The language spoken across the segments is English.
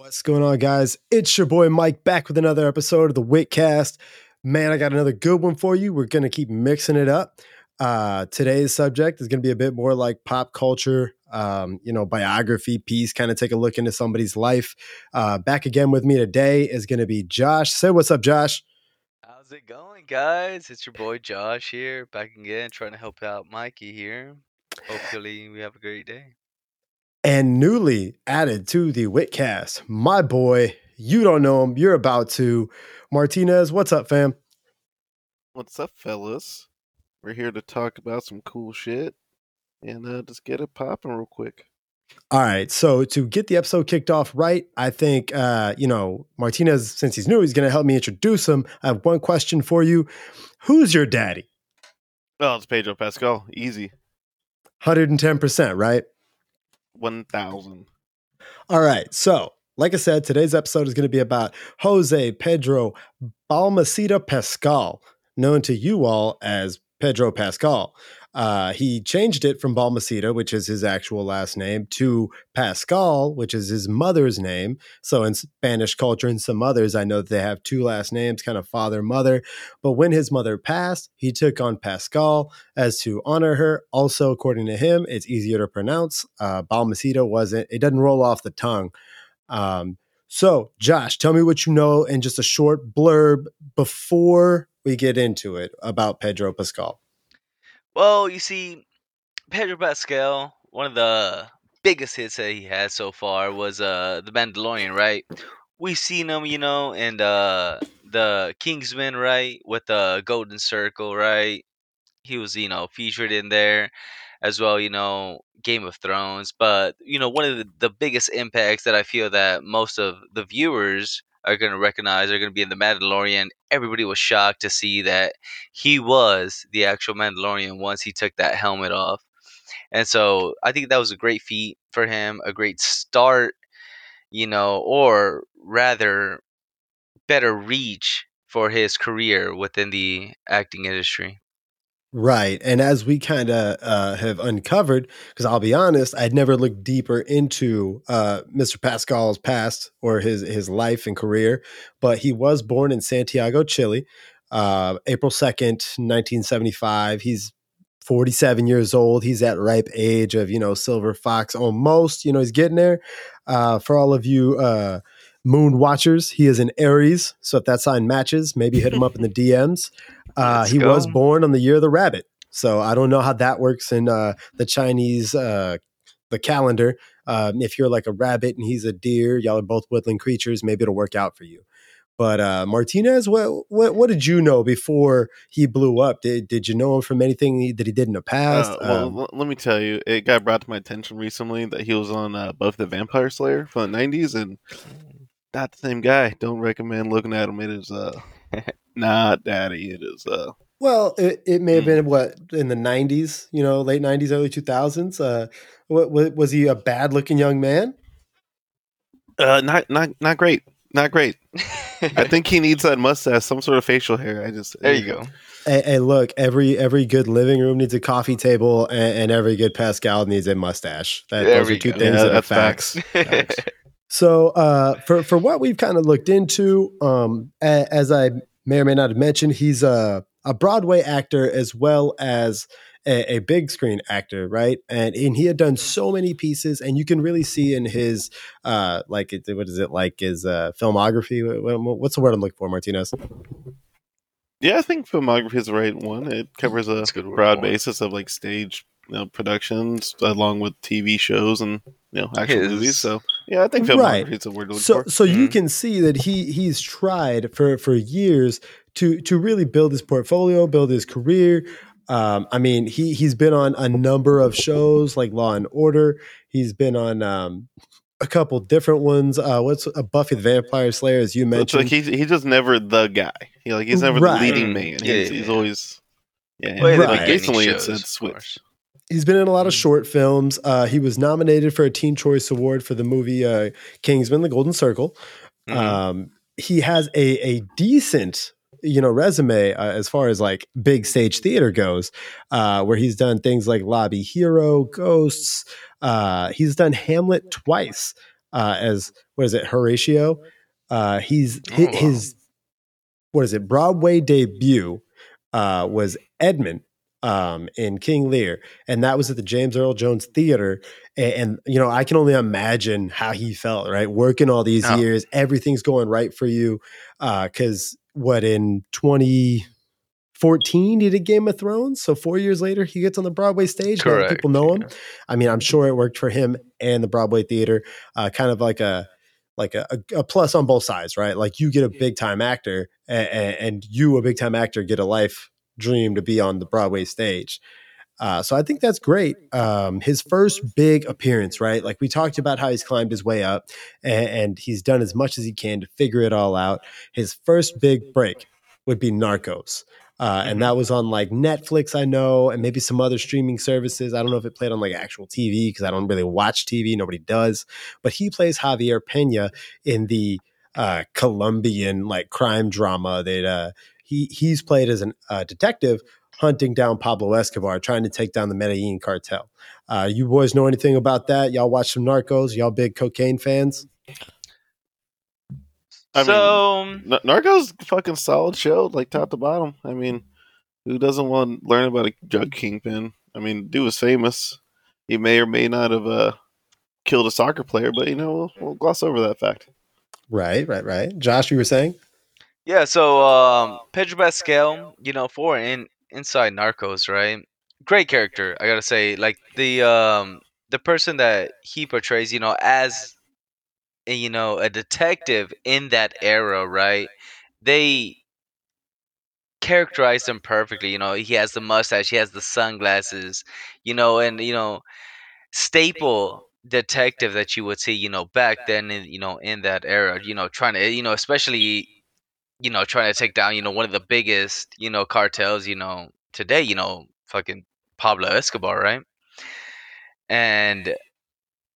What's going on, guys? It's your boy Mike back with another episode of the Witcast. Man, I got another good one for you. We're going to keep mixing it up. Uh, today's subject is going to be a bit more like pop culture, um, you know, biography piece, kind of take a look into somebody's life. Uh, back again with me today is going to be Josh. Say what's up, Josh. How's it going, guys? It's your boy Josh here, back again, trying to help out Mikey here. Hopefully, we have a great day. And newly added to the Witcast, my boy, you don't know him, you're about to. Martinez, what's up, fam? What's up, fellas? We're here to talk about some cool shit and uh, just get it popping real quick. All right. So to get the episode kicked off right, I think uh, you know, Martinez, since he's new, he's gonna help me introduce him. I have one question for you. Who's your daddy? Oh, it's Pedro Pascal. Easy. 110%, right? 1000. All right. So, like I said, today's episode is going to be about Jose Pedro Balmaceda Pascal, known to you all as Pedro Pascal. Uh, he changed it from Balmaceda, which is his actual last name, to Pascal, which is his mother's name. So in Spanish culture and some others, I know that they have two last names, kind of father, mother. But when his mother passed, he took on Pascal as to honor her. Also, according to him, it's easier to pronounce. Uh, Balmaceda wasn't, it doesn't roll off the tongue. Um, so, Josh, tell me what you know in just a short blurb before we get into it about Pedro Pascal. Well, you see, Pedro Pascal, one of the biggest hits that he had so far was uh The Mandalorian, right? We've seen him, you know, in uh, the Kingsman, right, with the Golden Circle, right? He was, you know, featured in there as well, you know, Game of Thrones. But, you know, one of the, the biggest impacts that I feel that most of the viewers are going to recognize are going to be in the Mandalorian. Everybody was shocked to see that he was the actual Mandalorian once he took that helmet off. And so I think that was a great feat for him, a great start, you know, or rather better reach for his career within the acting industry. Right. And as we kind of uh, have uncovered, because I'll be honest, I'd never looked deeper into uh, Mr. Pascal's past or his, his life and career, but he was born in Santiago, Chile, uh, April 2nd, 1975. He's 47 years old. He's at ripe age of, you know, silver fox almost. You know, he's getting there. Uh, for all of you uh, moon watchers, he is an Aries. So if that sign matches, maybe hit him up in the DMs. Uh, he go. was born on the year of the rabbit. So I don't know how that works in uh, the Chinese uh, the calendar. Um, if you're like a rabbit and he's a deer, y'all are both woodland creatures. Maybe it'll work out for you. But uh, Martinez, what, what what did you know before he blew up? Did did you know him from anything that he did in the past? Uh, well, Um, l- let me tell you, it got brought to my attention recently that he was on uh, Buffy the Vampire Slayer from the 90s, and not the same guy. Don't recommend looking at him. It is uh, not daddy. It is uh, well, it, it may have Mm. been what in the '90s, you know, late '90s, early 2000s. Uh, what, what, was he a bad looking young man? uh, not not not great. Not great. I think he needs that mustache, some sort of facial hair. I just there you go. Hey, hey, look, every every good living room needs a coffee table, and, and every good Pascal needs a mustache. That, There those are two go. things Yeah, that are facts. facts. So, uh, for for what we've kind of looked into, um, a, as I may or may not have mentioned, he's a a Broadway actor as well as a, a big screen actor, right? And and he had done so many pieces, and you can really see in his uh, like what is it like his uh, filmography? What- what- What's the word I'm looking for, Martinez? Yeah, I think filmography is the right one. It covers a a good broad basis of like stage you know, productions along with TV shows and you know actual His- movies. So yeah, I think Right. is a word to look so for. so you Mhm. can see that he he's tried for for years to to really build his portfolio, build his career. Um, I mean, he he's been on a number of shows like Law and Order. He's been on um, a couple different ones. Uh, what's uh, Buffy the Vampire Slayer, as you So it's mentioned? like he's he's just never the guy. He like he's never Right. the leading man. yeah, he's, yeah, he's yeah. always yeah. Well, and, the like recently shows, it's it's of switched. He's been in a lot of Mhm. short films. Uh, he was nominated for a Teen Choice Award for the movie uh, Kingsman: The Golden Circle. Mhm. Um, he has a a decent you know resume uh, as far as like big stage theater goes, uh, where he's done things like Lobby Hero, Ghosts. Uh, he's done Hamlet twice. uh, as what is it, Horatio. Uh, he's Oh, his, wow. his what is it, Broadway debut uh, was Edmund um, in King Lear, and that was at the James Earl Jones Theater. And, and you know, I can only imagine how he felt, right? Working all these Oh. years, everything's going right for you. Because what in 2014 he did Game of Thrones, so four years later he gets on the Broadway stage. A lot of Correct. people know him. yeah. I mean, I'm sure it worked for him and the Broadway theater. Uh, kind of like a like a, a, a plus on both sides, right? Like you get a big time actor, and, and you, a big time actor, get a life dream to be on the Broadway stage. Uh, so I think that's great. Um, his first big appearance, right? Like we talked about how he's climbed his way up, and, and he's done as much as he can to figure it all out. His first big break would be Narcos. Uh, and Mhm. that was on like Netflix, I know, and maybe some other streaming services. I don't know if it played on like actual TV because I don't really watch TV. Nobody does. But he plays Javier Pena in the uh, Colombian like crime drama that uh, he he's played as a uh, detective hunting down Pablo Escobar, trying to take down the Medellin cartel. Uh, you boys know anything about that? Y'all watch some Narcos? Y'all big cocaine fans? I mean, so N- Narcos fucking solid show, like top to bottom. I mean, who doesn't want to learn about a drug kingpin? I mean, dude was famous. He may or may not have uh, killed a soccer player, but you know, we'll, we'll gloss over that fact. Right, right, right. Josh, you were saying? Yeah, so um, Pedro Pascal, you know, for in inside Narcos, right? Great character, I gotta say. Like the um the person that he portrays, you know, as you know a detective in that era, right? They characterize him perfectly. You know, he has the mustache, he has the sunglasses, you know, and you know, staple detective that you would see, you know, back then, in, you know, in that era, you know, trying to, you know, especially you know, trying to take down, you know, one of the biggest, you know, cartels, you know, today, you know, fucking Pablo Escobar, right? And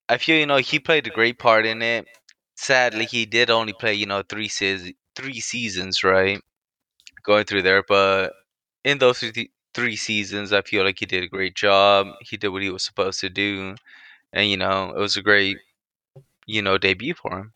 I feel, you know, he played a great part in it. Sadly, he did only play, you know, three seasons, three seasons, right? Going through there, but in those three seasons, I feel like he did a great job. He did what he was supposed to do, and you know, it was a great, you know, debut for him.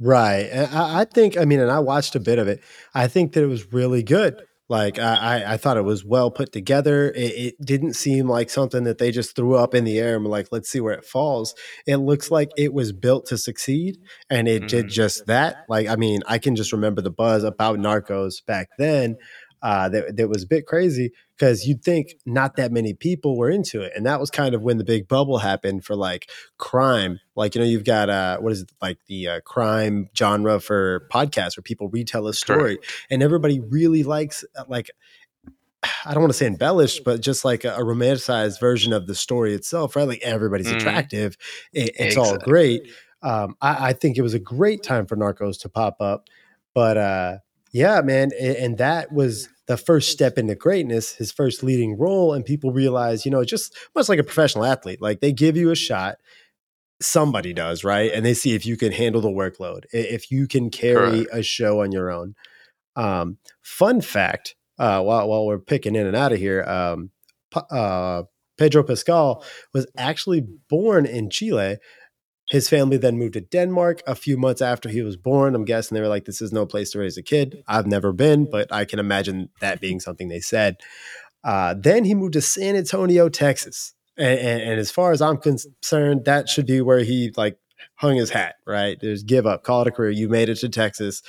Right. And I, I think, I mean, and I watched a bit of it. I think that it was really good. Like I, I, I thought it was well put together. It, it didn't seem like something that they just threw up in the air and were like, let's see where it falls. It looks like it was built to succeed, and it did Mhm. just that. Like, I mean, I can just remember the buzz about Narcos back then. Uh, that that was a bit crazy because you'd think not that many people were into it, and that was kind of when the big bubble happened for like crime. Like you know, you've got uh, what is it like the uh, crime genre for podcasts where people retell a story, and everybody really likes uh, like I don't want to say embellished, but just like a, a romanticized version of the story itself, right? Like everybody's Mhm. attractive, it, it's all great. Um, I, I think it was a great time for Narcos to pop up, but uh, yeah, man, and that was the first step into greatness, his first leading role, and people realize, you know, just much like a professional athlete, like they give you a shot. Somebody does, right? And they see if you can handle the workload, if you can carry a show on your own. Um, fun fact: uh, while while we're picking in and out of here, um, uh, Pedro Pascal was actually born in Chile. His family then moved to Denmark a few months after he was born. I'm guessing they were like, "This is no place to raise a kid." I've never been, but I can imagine that being something they said. Uh, then he moved to San Antonio, Texas, and, and, and as far as I'm concerned, that should be where he like hung his hat. Right? There's give up, call it a career. You made it to Texas.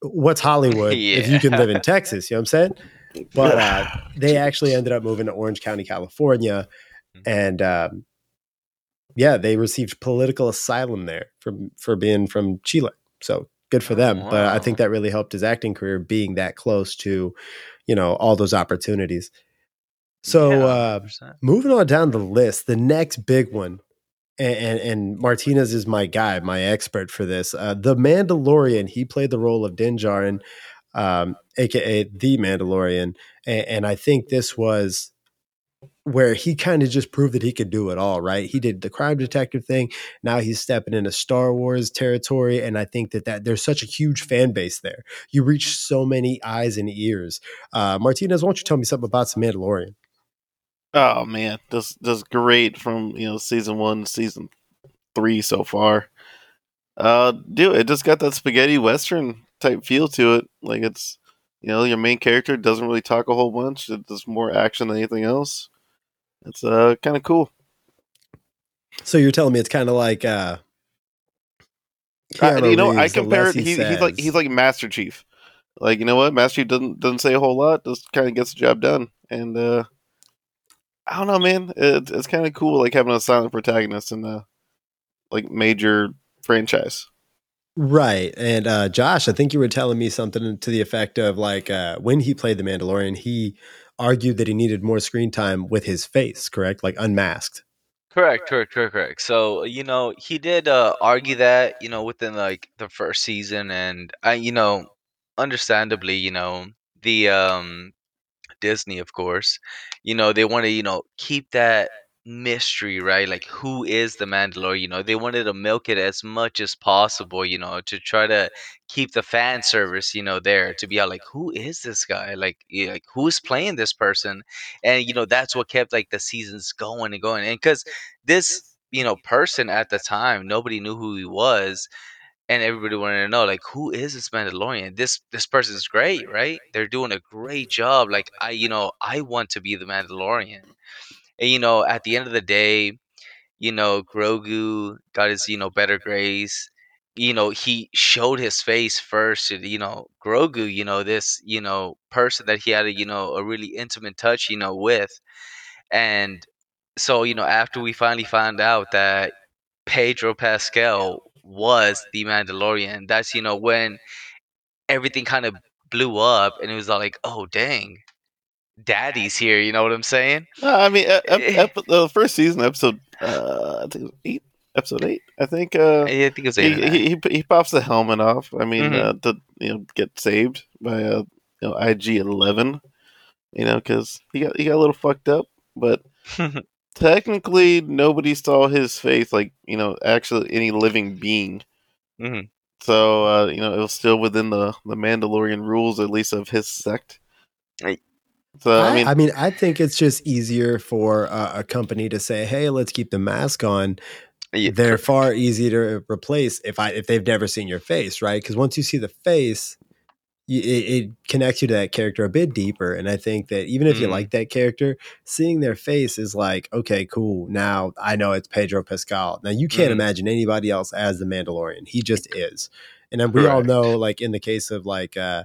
What's Hollywood if you can live in Texas? You know what I'm saying? But uh, they actually ended up moving to Orange County, California, and um, yeah, they received political asylum there for for being from Chile. So good for Oh, them. But I think that really helped his acting career being that close to, you know, all those opportunities. So Yeah, uh, moving on down the list, the next big one, and, and, and Martinez is my guy, my expert for this. Uh, the Mandalorian, he played the role of Din Djarin, um, aka the Mandalorian, and, and I think this was where he kind of just proved that he could do it all. Right? He did the crime detective thing. Now he's stepping into Star Wars territory, and I think that that there's such a huge fan base there. You reach so many eyes and ears. Uh, Martinez, why don't you tell me something about some Mandalorian? Oh man, just just great from you know season one, season three so far. Uh, dude, it just got that spaghetti western type feel to it. Like it's, you know, your main character doesn't really talk a whole bunch. It does more action than anything else. It's uh kind of cool. So you're telling me it's kind of like uh, I, you know, I compare it. He, he's like he's like Master Chief. Like you know what, Master Chief doesn't doesn't say a whole lot. Just kind of gets the job done. And uh I don't know, man. It, it's kind of cool, like having a silent protagonist in the like major franchise. Right. And uh, Josh, I think you were telling me something to the effect of like uh, when he played the Mandalorian, he argued that he needed more screen time with his face, correct? Like unmasked. Correct, correct, correct, correct. So you know he did uh, argue that you know within like the first season, and I you know understandably you know the um Disney, of course, you know, they want to, you know, keep that mystery, right? Like, who is the Mandalorian? You know, they wanted to milk it as much as possible, you know, to try to keep the fan service, you know, there to be out like, who is this guy? Like, yeah, like who's playing this person? And you know, that's what kept like the seasons going and going. And because this, you know, person at the time, nobody knew who he was and everybody wanted to know like who is this Mandalorian? This this person's great, right? They're doing a great job. Like I, you know, I want to be the Mandalorian. And you know, at the end of the day, you know, Grogu got his, you know, better grace. You know, he showed his face first. and, You know, Grogu, you know, this, you know, person that he had a, you know, a really intimate touch, you know, with. And so, you know, after we finally found out that Pedro Pascal was the Mandalorian. That's you know when everything kind of blew up and it was all like, oh dang, Daddy's here. You know what I'm saying? Uh, I mean, ep- ep- ep- the first season, episode uh, I think eight, episode eight. I think uh, I think it was he, eight. he, he he pops the helmet off. I mean, Mhm. uh, to you know get saved by uh, you know IG Eleven. You know, because he got he got a little fucked up, but technically nobody saw his face like you know actually any living being. Mhm. So uh, you know it was still within the the Mandalorian rules, at least of his sect. So I I, mean, I mean, I think it's just easier for uh, a company to say, "Hey, let's keep the mask on." Yeah, They're cor- far easier to replace if I if they've never seen your face, right? Because once you see the face, you, it, it connects you to that character a bit deeper. And I think that even if you Mhm. like that character, seeing their face is like, okay, cool. Now I know it's Pedro Pascal. Now you can't Mhm. imagine anybody else as the Mandalorian. He just is. And then we all know, like in the case of like, uh,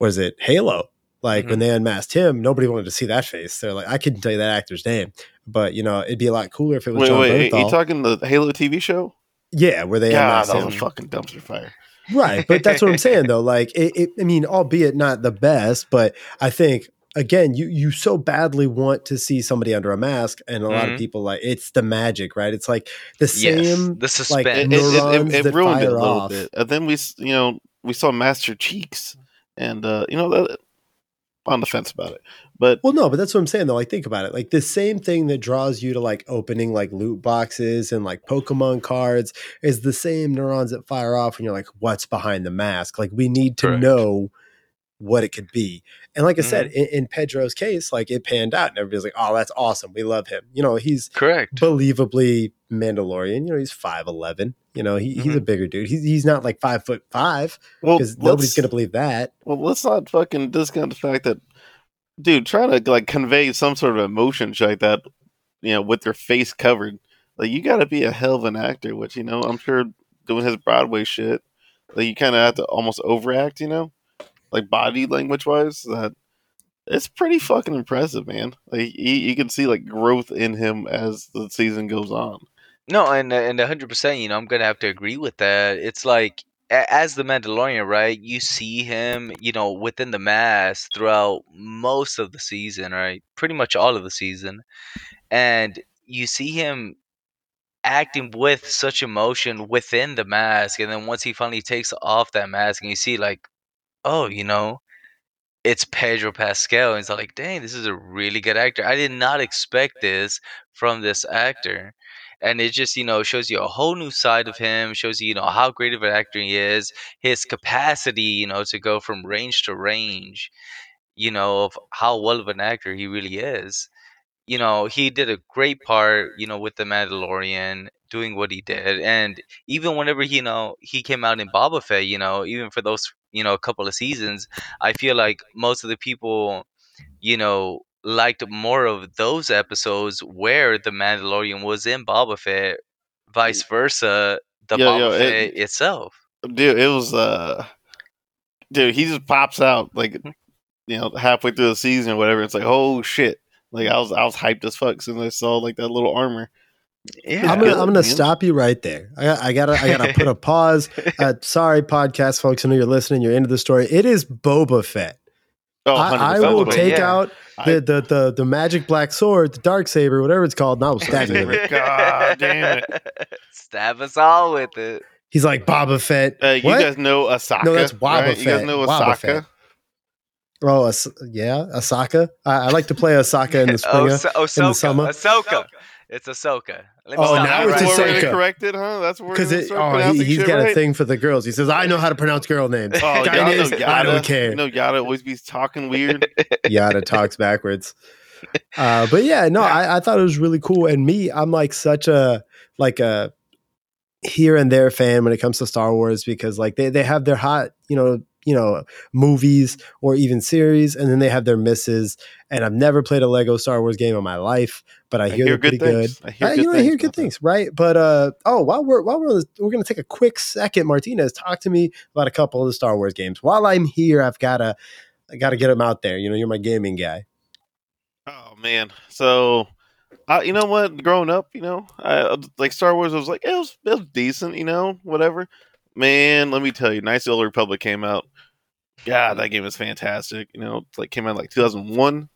was it Halo? Like Mhm. when they unmasked him, nobody wanted to see that face. They're like, I couldn't tell you that actor's name, but you know, it'd be a lot cooler if it was wait, John wait, are you talking the Halo TV show? yeah, where they Yeah, unmasked that him. was a fucking dumpster fire. Right, but that's what I'm saying though. Like, it, it, I mean, albeit not the best, but I think again, you you so badly want to see somebody under a mask, and a lot of Mhm. people like it's the magic, right? It's like the yes, same. the suspense. like, It, it, it, it, it ruined it a little off. bit. And then we, you know, we saw Master Cheeks, and uh, you know, that, on the fence about it. But Well, no, but that's what I'm saying though. Like, think about it. Like the same thing that draws you to like opening like loot boxes and like Pokemon cards is the same neurons that fire off when you're like, what's behind the mask? Like, we need to Correct. know what it could be. And like I said, mm-hmm. in, in Pedro's case, like it panned out, and everybody's like, "Oh, that's awesome. We love him." You know, he's Correct. believably Mandalorian. You know, he's five eleven. You know, he, he's a mm-hmm. bigger dude. He's he's not like five foot five well, because nobody's gonna believe that. Well, let's not fucking discount the fact that, dude, trying to like convey some sort of emotion like that, you know, with your face covered, like you got to be a hell of an actor. Which you know, I'm sure doing his Broadway shit, like you kind of have to almost overact, you know, like body language wise. That it's pretty fucking impressive, man. Like you, you can see like growth in him as the season goes on. No, and and hundred percent. You know, I'm gonna have to agree with that. It's like as the Mandalorian, right? You see him, you know, within the mask throughout most of the season, right? Pretty much all of the season, and you see him acting with such emotion within the mask, and then once he finally takes off that mask, and you see like, oh, you know. It's Pedro Pascal, and it's like, dang, this is a really good actor. I did not expect this from this actor and it just you know shows you a whole new side of him shows you you know how great of an actor he is his capacity you know to go from range to range you know of how well of an actor he really is you know he did a great part you know with the mandalorian doing what he did, and even whenever you know he came out in Boba Fett, you know, even for those you know a couple of seasons, I feel like most of the people, you know, liked more of those episodes where the Mandalorian was in Boba Fett, vice versa, the Yo, Boba yo, Fett it- itself. dude, it was uh, dude, he just pops out like, you know, halfway through the season or whatever. It's like, oh shit! Like I was, I was hyped as fuck since I saw like that little armor. Yeah, I'm gonna good, I'm gonna stop you right there. I, I gotta I gotta put a pause. Uh, sorry, podcast folks. I know you're listening. You're into the story. It is Boba Fett. Oh, I, I will Boba, take yeah. out I- the, the the the magic black sword, the dark saber, whatever it's called, and I will stab you it. God damn it. Stab us all with it. He's like Boba Fett. Uh, you what? guys know Asaka? No, that's Wabba right? You guys know Wabba Asaka? Fett. oh, As- yeah, Asaka. I, I like to play Asaka in the spring. Os- Ahsoka. in the summer. Ahsoka. It's Ahsoka. Let me Oh, stop now you it's right That's where there. Ahsoka. corrected, huh? That's where Because we're it, oh, he, pronouncing he's shit got a thing for the girls. He says, "I know how to pronounce girl names." Oh, Guy y'all know names, I don't care. You know, Yada always be talking weird. Yada talks backwards. Uh, but yeah, no, I, I thought it was really cool. And me, I'm like such a like a here and there fan when it comes to Star Wars because like they, they have their hot, you know, you know, movies or even series, and then they have their misses. And I've never played a Lego Star Wars game in my life, but I, I hear, they're pretty good. I hear Uh, good you know, I things. hear good things, right? But uh, oh, while we're while we're we're gonna take a quick second. Martinez, talk to me about a couple of the Star Wars games. While I'm here, I've gotta I gotta get them out there. You know, you're my gaming guy. Oh man, so uh, you know what? Growing up, you know, I, like Star Wars I was like it was it was decent, you know, whatever. Man, let me tell you, Knights of the Old Republic came out. God, that game is fantastic. You know, it's like came out like 2001.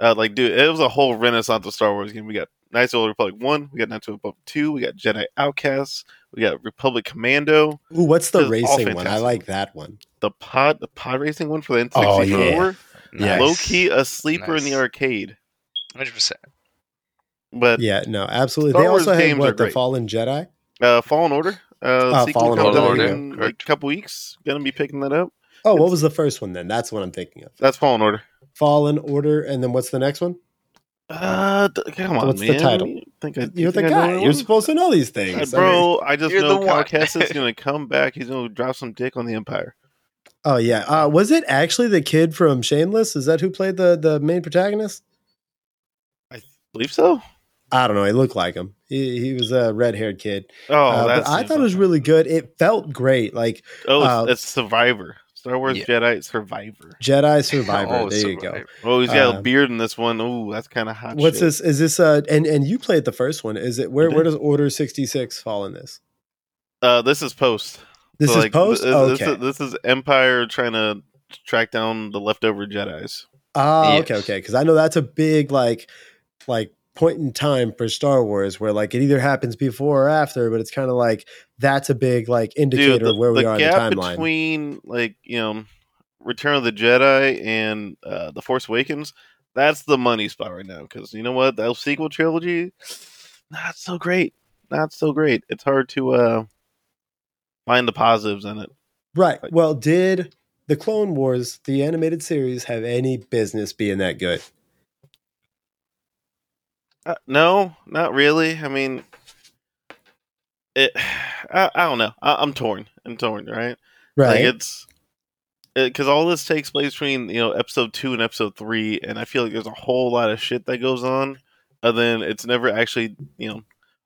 Uh, like, dude, it was a whole renaissance of Star Wars game. We got Knights of the Old Republic one, we got Knights of the Republic two, we got Jedi Outcasts, we got Republic Commando, Ooh, what's the racing one? I like that one. the pod, the pod racing one for the N64. Oh, yeah. Yes. Low key a sleeper in the arcade, Hundred percent. but Yeah, no, absolutely. Star they Wars also had games what the. Fallen Jedi. Uh, Fallen Order. Uh, sequel Fallen comes Order, out there you in like a couple weeks. Gonna be picking that up. Oh, what was the first one then? That's what I'm thinking of. That's Fallen Order. Fallen Order, and then what's the next one? Uh, come on, What's the title? You think I, you You're think I know guy. You're it supposed to know these Uh, things, I bro. I just You're know the one. Cal gonna come back. He's gonna drop some dick on the Empire. Oh yeah. Uh, was it actually the kid from Shameless? Is that who played the the main protagonist? I believe so. I don't know. He looked like him. He, he was a red haired kid. Oh, Uh, but that's I thought it was really good. It felt great. Like Oh, it's, uh, it's Survivor. Star Wars Yeah. Jedi Survivor. Jedi Survivor. Oh, there you go. Oh, he's got Uh, a beard in this one. Ooh, that's kind of hot. What's shit. this? Is this uh and and you played the first one? Is it where where does Order sixty six fall in this? Uh, this is post. This So, is like, post. th- okay. This, is, this is Empire trying to track down the leftover Jedi's. Ah, Yes. okay, okay. Because I know that's a big like like point in time for Star Wars where like it either happens before or after, but it's kind of like that's a big like indicator the, of where we are in the timeline. between like you know Return of the Jedi and uh, the Force Awakens. That's the money spot right now because you know what that sequel trilogy, not so great, not so great. It's hard to uh find the positives in it. right. Well, did the Clone Wars, the animated series, have any business being that good? Uh, no, not really. I mean, it. I, I don't know. I, I'm torn. I'm torn. Right. Right. Like it's because all this takes place between you know episode two and episode three, and I feel like there's a whole lot of shit that goes on, and then it's never actually you know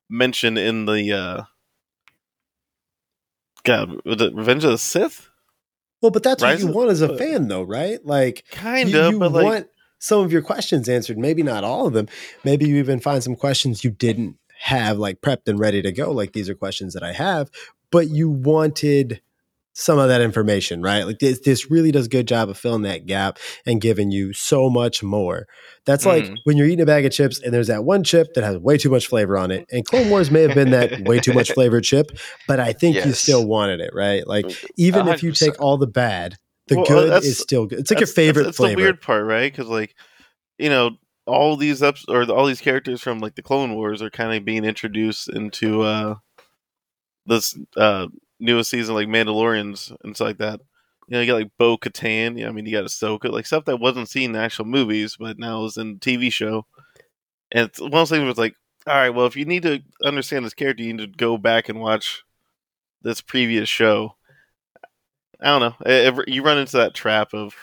mentioned in the uh God, it Revenge of the Sith? well, but that's Rise what you want as a uh, fan, though, right? Like Kind of, you but like want some of your questions answered. Maybe not all of them. Maybe you even find some questions you didn't have like prepped and ready to go. Like these are questions that I have, but you wanted some of that information, right? Like this, this really does a good job of filling that gap and giving you so much more. That's like Mhm. when you're eating a bag of chips and there's that one chip that has way too much flavor on it. And Clone Wars may have been that way too much flavored chip, but I think you still wanted it, right? Like even if you take all the bad, the Well, uh, good is still good. It's like your favorite that's, that's flavor. the weird part, right? Because like, you know, all these ups or all these characters from like the Clone Wars are kind of being introduced into uh this uh newest season, like Mandalorians and stuff like that. You know, you got like Bo Katan. Yeah, I mean, you got Ahsoka, like stuff that wasn't seen in the actual movies, but now is in the TV show. And it's one of those things where it's like, All right. Well, if you need to understand this character, you need to go back and watch this previous show. I don't know. You run into that trap of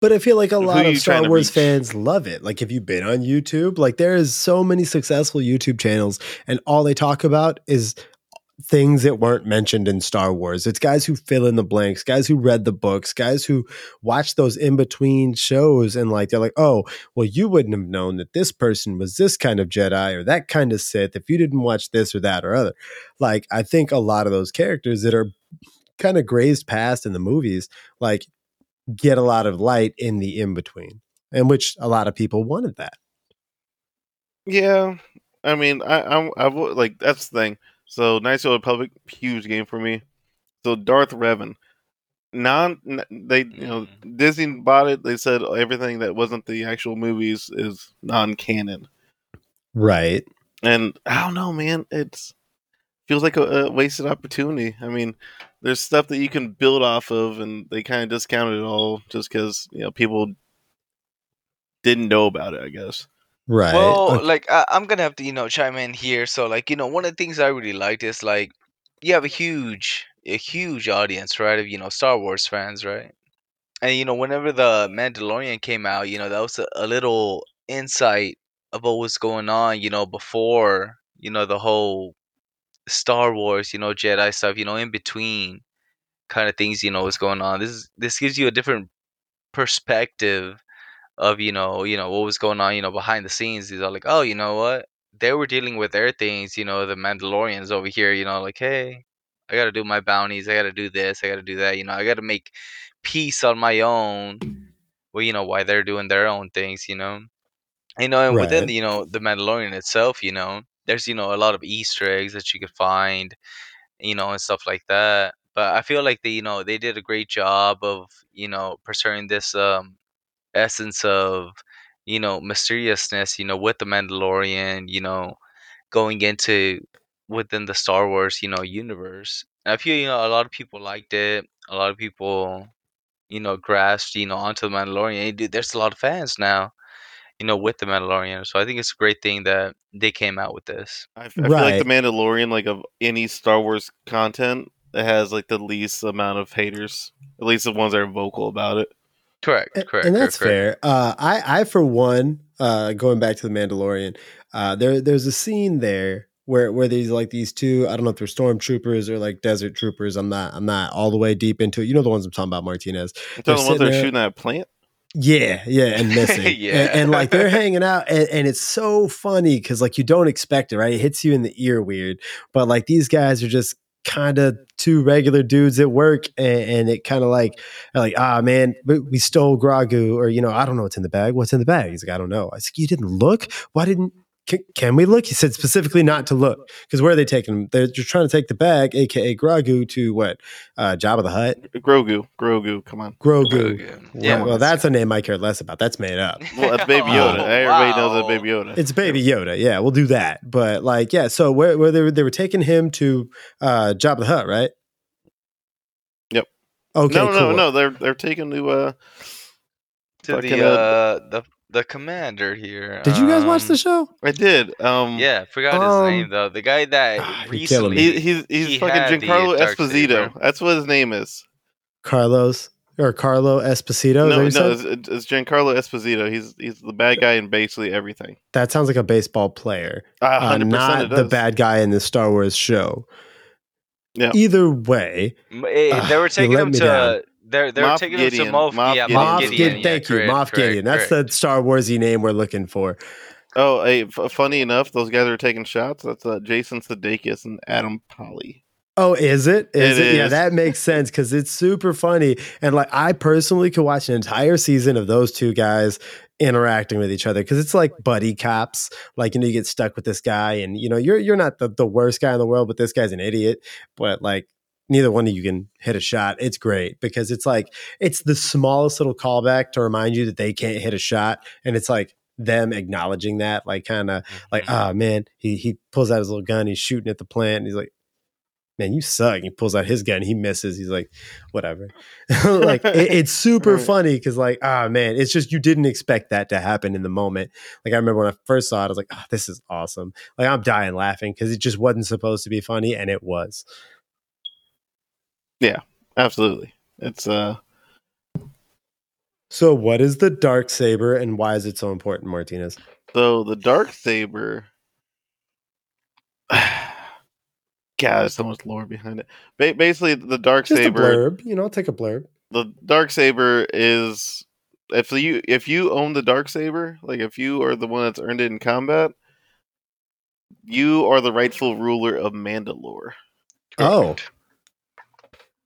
But I feel like a lot of Star Wars fans love it. Like have you've been on YouTube, like there is so many successful YouTube channels and all they talk about is things that weren't mentioned in Star Wars. It's guys who fill in the blanks, guys who read the books, guys who watch those in between shows and like they're like, "Oh, well you wouldn't have known that this person was this kind of Jedi or that kind of Sith if you didn't watch this or that or other." Like I think a lot of those characters that are kind of grazed past in the movies like get a lot of light in the in between, and which a lot of people wanted that. Yeah, I mean, I, I'm, I would like that's the thing. So, Knights of the Republic, huge game for me. So, Darth Revan, non, they, you know, mm. Disney bought it. They said everything that wasn't the actual movies is non-canon, Right. and I don't know, man. It's feels like a, a wasted opportunity. I mean, there's stuff that you can build off of, and they kind of discounted it all just because you know people didn't know about it. I guess. Right. Well, like I, I'm gonna have to, you know, chime in here. So, like, you know, one of the things I really liked is like you have a huge, a huge audience, right? Of you know, Star Wars fans, right? And you know, whenever the Mandalorian came out, you know, that was a, a little insight of what was going on, you know, before, you know, the whole Star Wars, you know, Jedi stuff, you know, in between kind of things, you know, was going on. This is this gives you a different perspective of you know you know what was going on you know behind the scenes these are like oh you know what they were dealing with their things you know the mandalorians over here you know like hey i gotta do my bounties i gotta do this i gotta do that you know i gotta make peace on my own well you know why they're doing their own things you know you know and within Right. you know the mandalorian itself you know there's you know a lot of easter eggs that you could find you know and stuff like that but i feel like they you know they did a great job of you know preserving this um essence of you know mysteriousness you know with the mandalorian you know going into within the star wars you know universe and i feel you know a lot of people liked it a lot of people you know grasped you know onto the mandalorian and dude, there's a lot of fans now you know with the mandalorian so i think it's a great thing that they came out with this I, I feel like the Mandalorian, like of any Star Wars content, it has like the least amount of haters. At least the ones that are vocal about it. correct A- correct and that's correct, correct. fair. Uh, I, I for one, uh, going back to the Mandalorian, uh, there, there's a scene there where, where there's like these two. I don't know if they're stormtroopers or like desert troopers. I'm not, I'm not all the way deep into it. You know the ones I'm talking about, Martinez. I'm They're talking the ones that are there- shooting at a plant. Yeah, yeah, and missing. Yeah. and, and, like they're hanging out, and, and it's so funny because like you don't expect it, right? It hits you in the ear weird, but like these guys are just kind of two regular dudes at work, and, and it kind of like like ah man, we, we stole Gragu, or you know I don't know what's in the bag. What's in the bag? He's like I don't know. I said you didn't look. Why didn't? Can, can we look? He said specifically not to look because where are they taking him? They're just trying to take the bag, aka Grogu, to what? Uh, Jabba the Hutt, Grogu, Grogu, come on. Grogu. Grogu. Yeah, Yeah. well, that's a name I care less about. That's made up. Well, that's Baby Yoda. Oh, Everybody knows wow. that Baby Yoda. It's Baby Yoda. Yeah, we'll do that. But like, yeah. So where, where they were, they were taking him to uh, Jabba the Hutt, right? Yep. Okay. no, no, cool. no. They're they're taking to uh. to the uh, uh the the commander here Did you guys watch um, the show? I did. Um. Yeah, I forgot Um, his name though. The guy that ah, recently. He, he's he's he fucking the Giancarlo Esposito. saber. That's what his name is. Carlos or Carlo Esposito? no, no, what you said? it's, it's Giancarlo Esposito. He's he's the bad guy in basically everything. that sounds like a baseball player, Uh, uh, 100% not the bad guy in the Star Wars show. Yeah. Either way, M- eh, they were taking let him to down. They're they're Moff taking Gideon. him to Moff, Moff yeah, Gideon. Moff Moff Gideon. Gideon. yeah, thank you, correct, Moff correct, Gideon. That's correct. the Star Warsy name we're looking for. Oh, hey, f- funny enough, those guys are taking shots. That's uh, Jason Sudeikis and Adam Pally. Oh, is it? Is It it? Yeah, that makes sense because it's super funny. And like, I personally could watch an entire season of those two guys interacting with each other because it's like buddy cops. Like, you know, you get stuck with this guy, and you know, you're you're not the, the worst guy in the world, but this guy's an idiot. But like, neither one of you can hit a shot. It's great because it's like it's the smallest little callback to remind you that they can't hit a shot, and it's like them acknowledging that, like, kind of like, Mhm. ah, man, he he pulls out his little gun, he's shooting at the plant, and he's like. man, you suck. He pulls out his gun, he misses. He's like, whatever. like it, it's super Right. funny because like, ah man, it's just you didn't expect that to happen in the moment. Like I remember when I first saw it, I was like, oh, this is awesome. Like I'm dying laughing because it just wasn't supposed to be funny, and it was. Yeah, absolutely. It's uh So, what is the dark saber, and why is it so important, Martinez? so the dark saber. God, there's so much lore behind it. Ba- basically, the dark Just saber. a blurb, you know, take a blurb. the dark saber is if you if you own the dark saber like if you are the one that's earned it in combat you are the rightful ruler of mandalore Oh,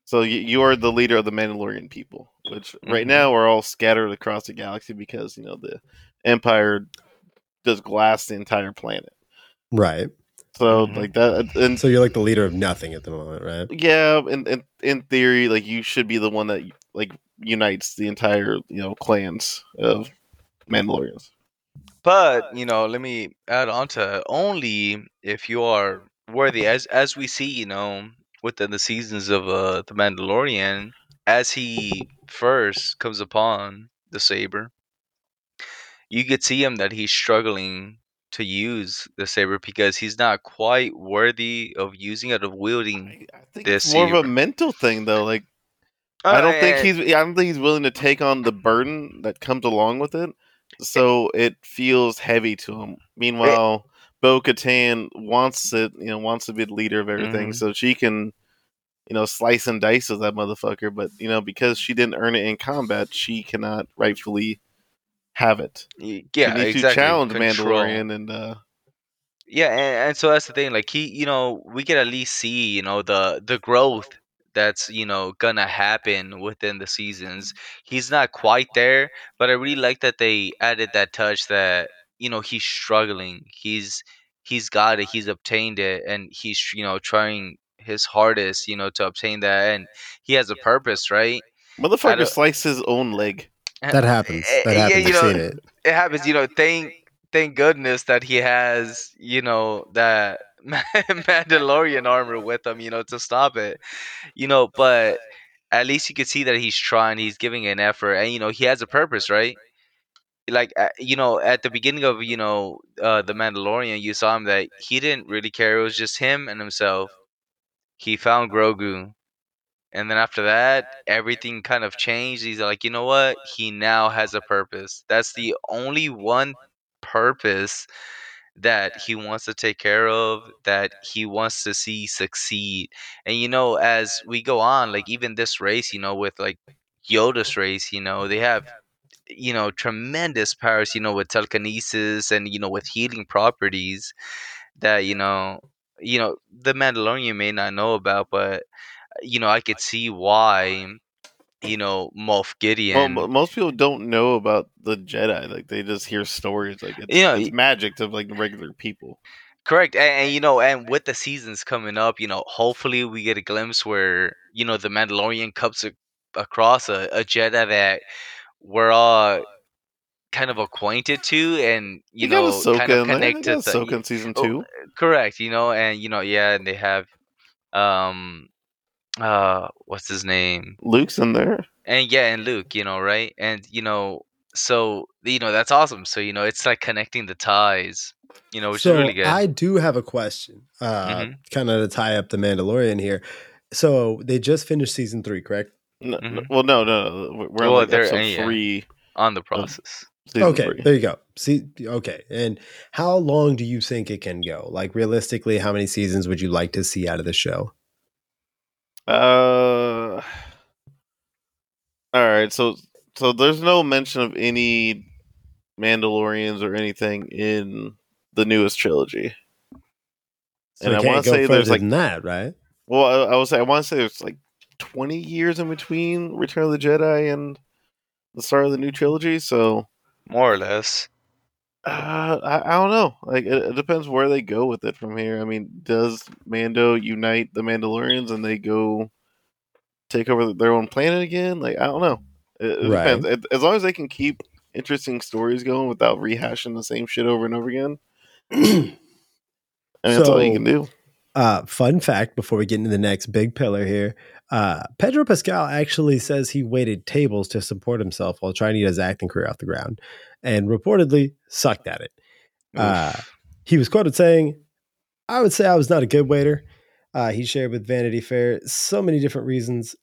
so you, you are the leader of the mandalorian people which right Mhm. now are all scattered across the galaxy because you know the empire does glass the entire planet right. so Mhm. like that and So you're like the leader of nothing at the moment, right? yeah in, in in theory like you should be the one that like unites the entire you know clans of mandalorians But you know, let me add on to only if you are worthy, as as we see, you know, within the seasons of uh, the Mandalorian, as he first comes upon the saber, you could see him that he's struggling to use the saber because he's not quite worthy of using it, of wielding. I, I think this it's more of a mental thing, though. Like, I don't think Uh, he's. I don't think he's willing to take on the burden that comes along with it. So it feels heavy to him. Meanwhile, Bo Katan wants it. You know, wants to be the leader of everything, Mhm. so she can, you know, slice and dice with that motherfucker. But you know, because she didn't earn it in combat, she cannot rightfully have it. y- she yeah, needs exactly. to challenge control. Mandalorian and uh, Yeah, and, and so that's the thing. Like he, you know, we could at least see, you know, the the growth that's you know gonna happen within the seasons. He's not quite there, but I really like that they added that touch that you know he's struggling. He's he's got it. He's obtained it, and he's you know trying his hardest, you know, to obtain that, and he has a purpose, right? motherfucker don't- sliced his own leg. That happens. Eh, That eh, happens. Yeah, you know, seen it. it happens you know thank thank goodness that he has you know that mandalorian armor with him you know to stop it you know but at least you can see that he's trying he's giving an effort and you know he has a purpose right like uh, you know at the beginning of you know uh the mandalorian you saw him that he didn't really care it was just him and himself he found grogu and then after that, everything kind of changed. He's like, you know what? He now has a purpose. That's the only one purpose that he wants to take care of, that he wants to see succeed. And you know, as we go on, like even this race, you know, with like Yoda's race, you know, they have you know tremendous powers you know with telekinesis and you know with healing properties that you know you know the mandalorian may not know about but you know i could see why you know moff gideon m- most people don't know about the Jedi. Like they just hear stories. Like it's, Yeah, it's magic to like regular people. correct and, and you know and with the seasons coming up you know hopefully we get a glimpse where you know the mandalorian comes across a, a jedi that we're all kind of acquainted to and you They know Ahsoka kind of in there. They connected got to Ahsoka in season Oh, two. correct you know and you know yeah and they have um uh what's his name Luke's in there. and yeah and luke you know right and you know so you know that's awesome so you know it's like connecting the ties you know which so is really good I do have a question, uh, Mhm. kind of to tie up the Mandalorian here. So they just finished season three, correct? No, no- Mhm. well, no, no, no. We're Well, on like episode yeah. three. on the process okay, three. there you go. See, okay, and how long do you think it can go? Like realistically, how many seasons would you like to see out of the show? Uh, all right. So, so there's no mention of any Mandalorians or anything in the newest trilogy. So And I wanna say there's, like- than that, right? Well, I, I would say I want to say there's like 20 years in between Return of the Jedi and the start of the new trilogy. So, more or less uh, I, I don't know. Like, it, it depends where they go with it from here. I mean, does Mando unite the Mandalorians and they go take over their own planet again? Like, I don't know. It, it Right. depends. It- as long as they can keep interesting stories going without rehashing the same shit over and over again, I mean, that's all you can do. Uh, fun fact before we get into the next big pillar here uh, Pedro Pascal actually says he waited tables to support himself while trying to get his acting career off the ground and reportedly sucked at it. Uh, he was quoted saying, I would say I was not a good waiter. Uh, he shared with Vanity Fair so many different reasons.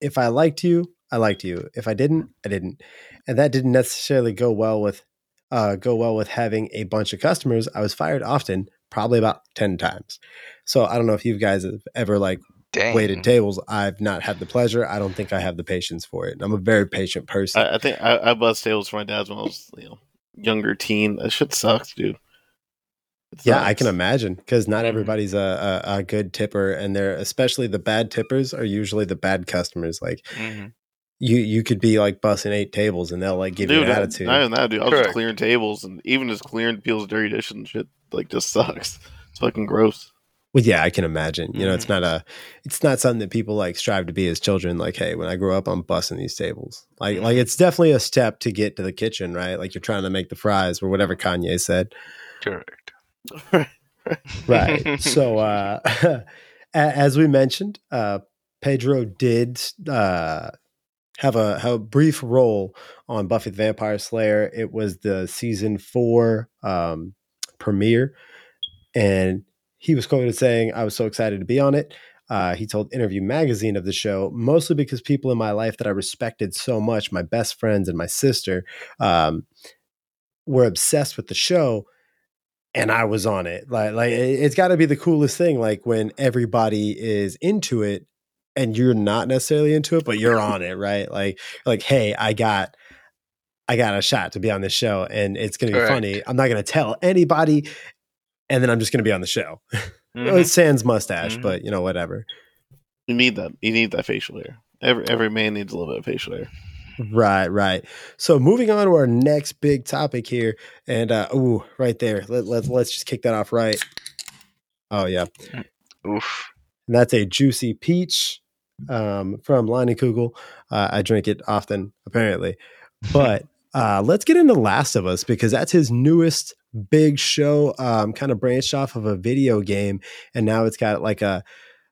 If I liked you, I liked you. If I didn't, I didn't. And that didn't necessarily go well with uh, go well with having a bunch of customers. I was fired often, probably about 10 times. So I don't know if you guys have ever like Dang. waited tables. I've not had the pleasure. I don't think I have the patience for it. I'm a very patient person. I, I think I, I buzzed tables for my dad's when I was you know younger teen. That shit sucks, dude. It yeah, I can imagine because not Mhm. everybody's a, a, a good tipper, and they're especially the bad tippers are usually the bad customers. Like Mhm. you, you could be like bussing eight tables, and they'll like give you Dude, an I- attitude. Not even that, dude. I was Correct. just clearing tables, and even just clearing people's dirty dishes and shit, like, just sucks. It's fucking gross. Well, yeah, I can imagine. You know, it's Mhm. not a, it's not something that people like strive to be as children. Like, hey, when I grow up, I'm bussing these tables. Like, like it's definitely a step to get to the kitchen, right? Like you're trying to make the fries or whatever Kanye said, Correct. right? so, uh, as we mentioned, uh, Pedro did uh, have a have a brief role on Buffy the Vampire Slayer. It was the season four um, premiere, and he was quoted saying, "I was so excited to be on it." Uh, he told Interview Magazine of the show, mostly because people in my life that I respected so much, my best friends and my sister, um, were obsessed with the show, and I was on it. Like, like it- it's got to be the coolest thing. Like when everybody is into it, and you're not necessarily into it, but you're on it, right? Like, like, hey, I got. I got a shot to be on this show, and it's going to be Correct. funny. I'm not going to tell anybody, and then I'm just going to be on the show. Mhm. it's Sans mustache, Mhm. but you know, whatever. You need that. You need that facial hair. Every every man needs a little bit of facial hair. Right, right. So moving on to our next big topic here, and uh ooh, right there. Let, let let's just kick that off right. Oh yeah, Oof. and that's a juicy peach um, from Kugel. Uh, I drink it often, apparently. But uh, let's get into Last of Us because that's his newest big show. Um, kind of branched off of a video game, and now it's got like a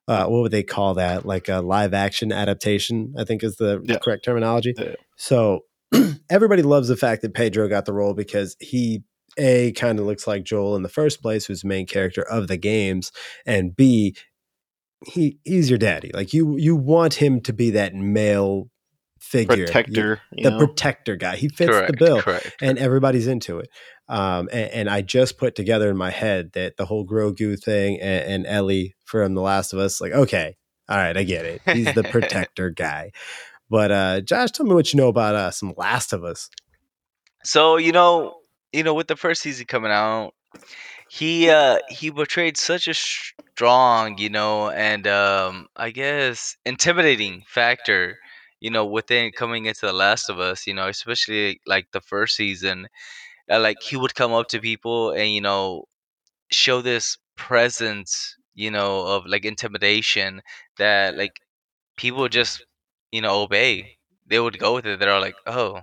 uh, what would they call that? Like a live action adaptation, I think is the Yeah. correct terminology. Yeah. So everybody loves the fact that Pedro got the role because he a kind of looks like Joel in the first place, who's the main character of the games, and B he he's your daddy. Like you you want him to be that male figure, Protector. You the know? protector guy. He fits correct. the bill Correct. and everybody's into it. Um, and, and I just put together in my head that the whole Grogu thing and, and Ellie from The Last of Us, like, okay, all right, I get it. He's the protector guy. But uh, Josh, tell me what you know about uh, some Last of Us. So you know, you know, with the first season coming out, he uh he portrayed such a strong, you know, and um I guess intimidating factor, you know, within coming into The Last of Us, you know, especially like the first season, uh, like he would come up to people and you know show this presence, you know, of like intimidation that like people just you know obey. They would go with it. They're like, oh,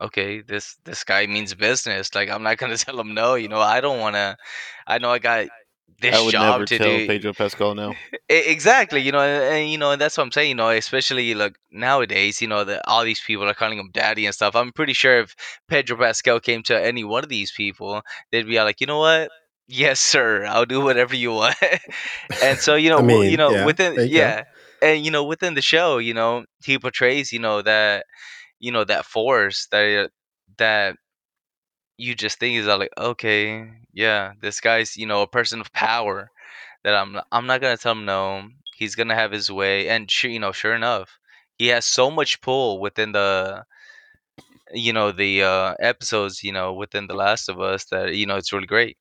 okay, this this guy means business. Like I'm not gonna tell him no. You know, I don't want to. I know I got this I would job never to tell do. Pedro Pascal no. E- Exactly, you know, and, and, you know, and that's what I'm saying. You know, especially like nowadays, you know, that all these people are calling him daddy and stuff. I'm pretty sure if Pedro Pascal came to any one of these people, they'd be all like, you know what? Yes, sir. I'll do whatever you want. and so, you know, I w- mean, you know, yeah, within there you go. yeah, and you know, within the show, you know, he portrays, you know, that you know that force that that you just think is like, okay, yeah, this guy's you know a person of power that I'm not, I'm not gonna tell him no. He's gonna have his way, and sure, you know, sure enough, he has so much pull within the, you know, the uh, episodes, you know, within the Last of Us that you know it's really great.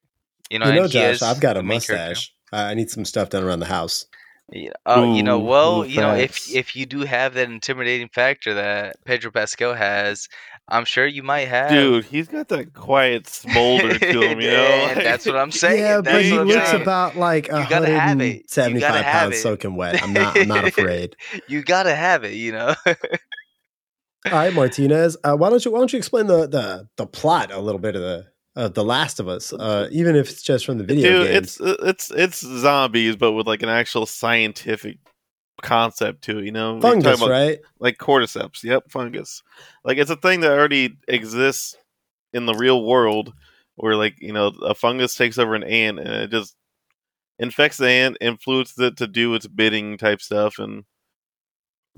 You know, you know, Josh, I've got a the main character. mustache. I I need some stuff done around the house. Yeah, uh, you know, well, ooh, you know, if if you do have that intimidating factor that Pedro Pascal has, I'm sure you might have. Dude, he's got that quiet smolder to him, you know? And that's what I'm saying. yeah, that's but he looks saying. about like You gotta have it. You gotta 175 have pounds it. soaking wet. I'm not. I'm not afraid. you gotta have it, you know. All right, Martinez. Uh, why don't you Why don't you explain the the the plot a little bit of the of The Last of Us, uh, even if it's just from the video Dude, games. it's it's it's zombies, but with like an actual scientific concept to it. You know, fungus, about, right? Like cordyceps. Yep, fungus. Like it's a thing that already exists in the real world, where like you know a fungus takes over an ant and it just infects the ant, influences it to do its bidding type stuff, and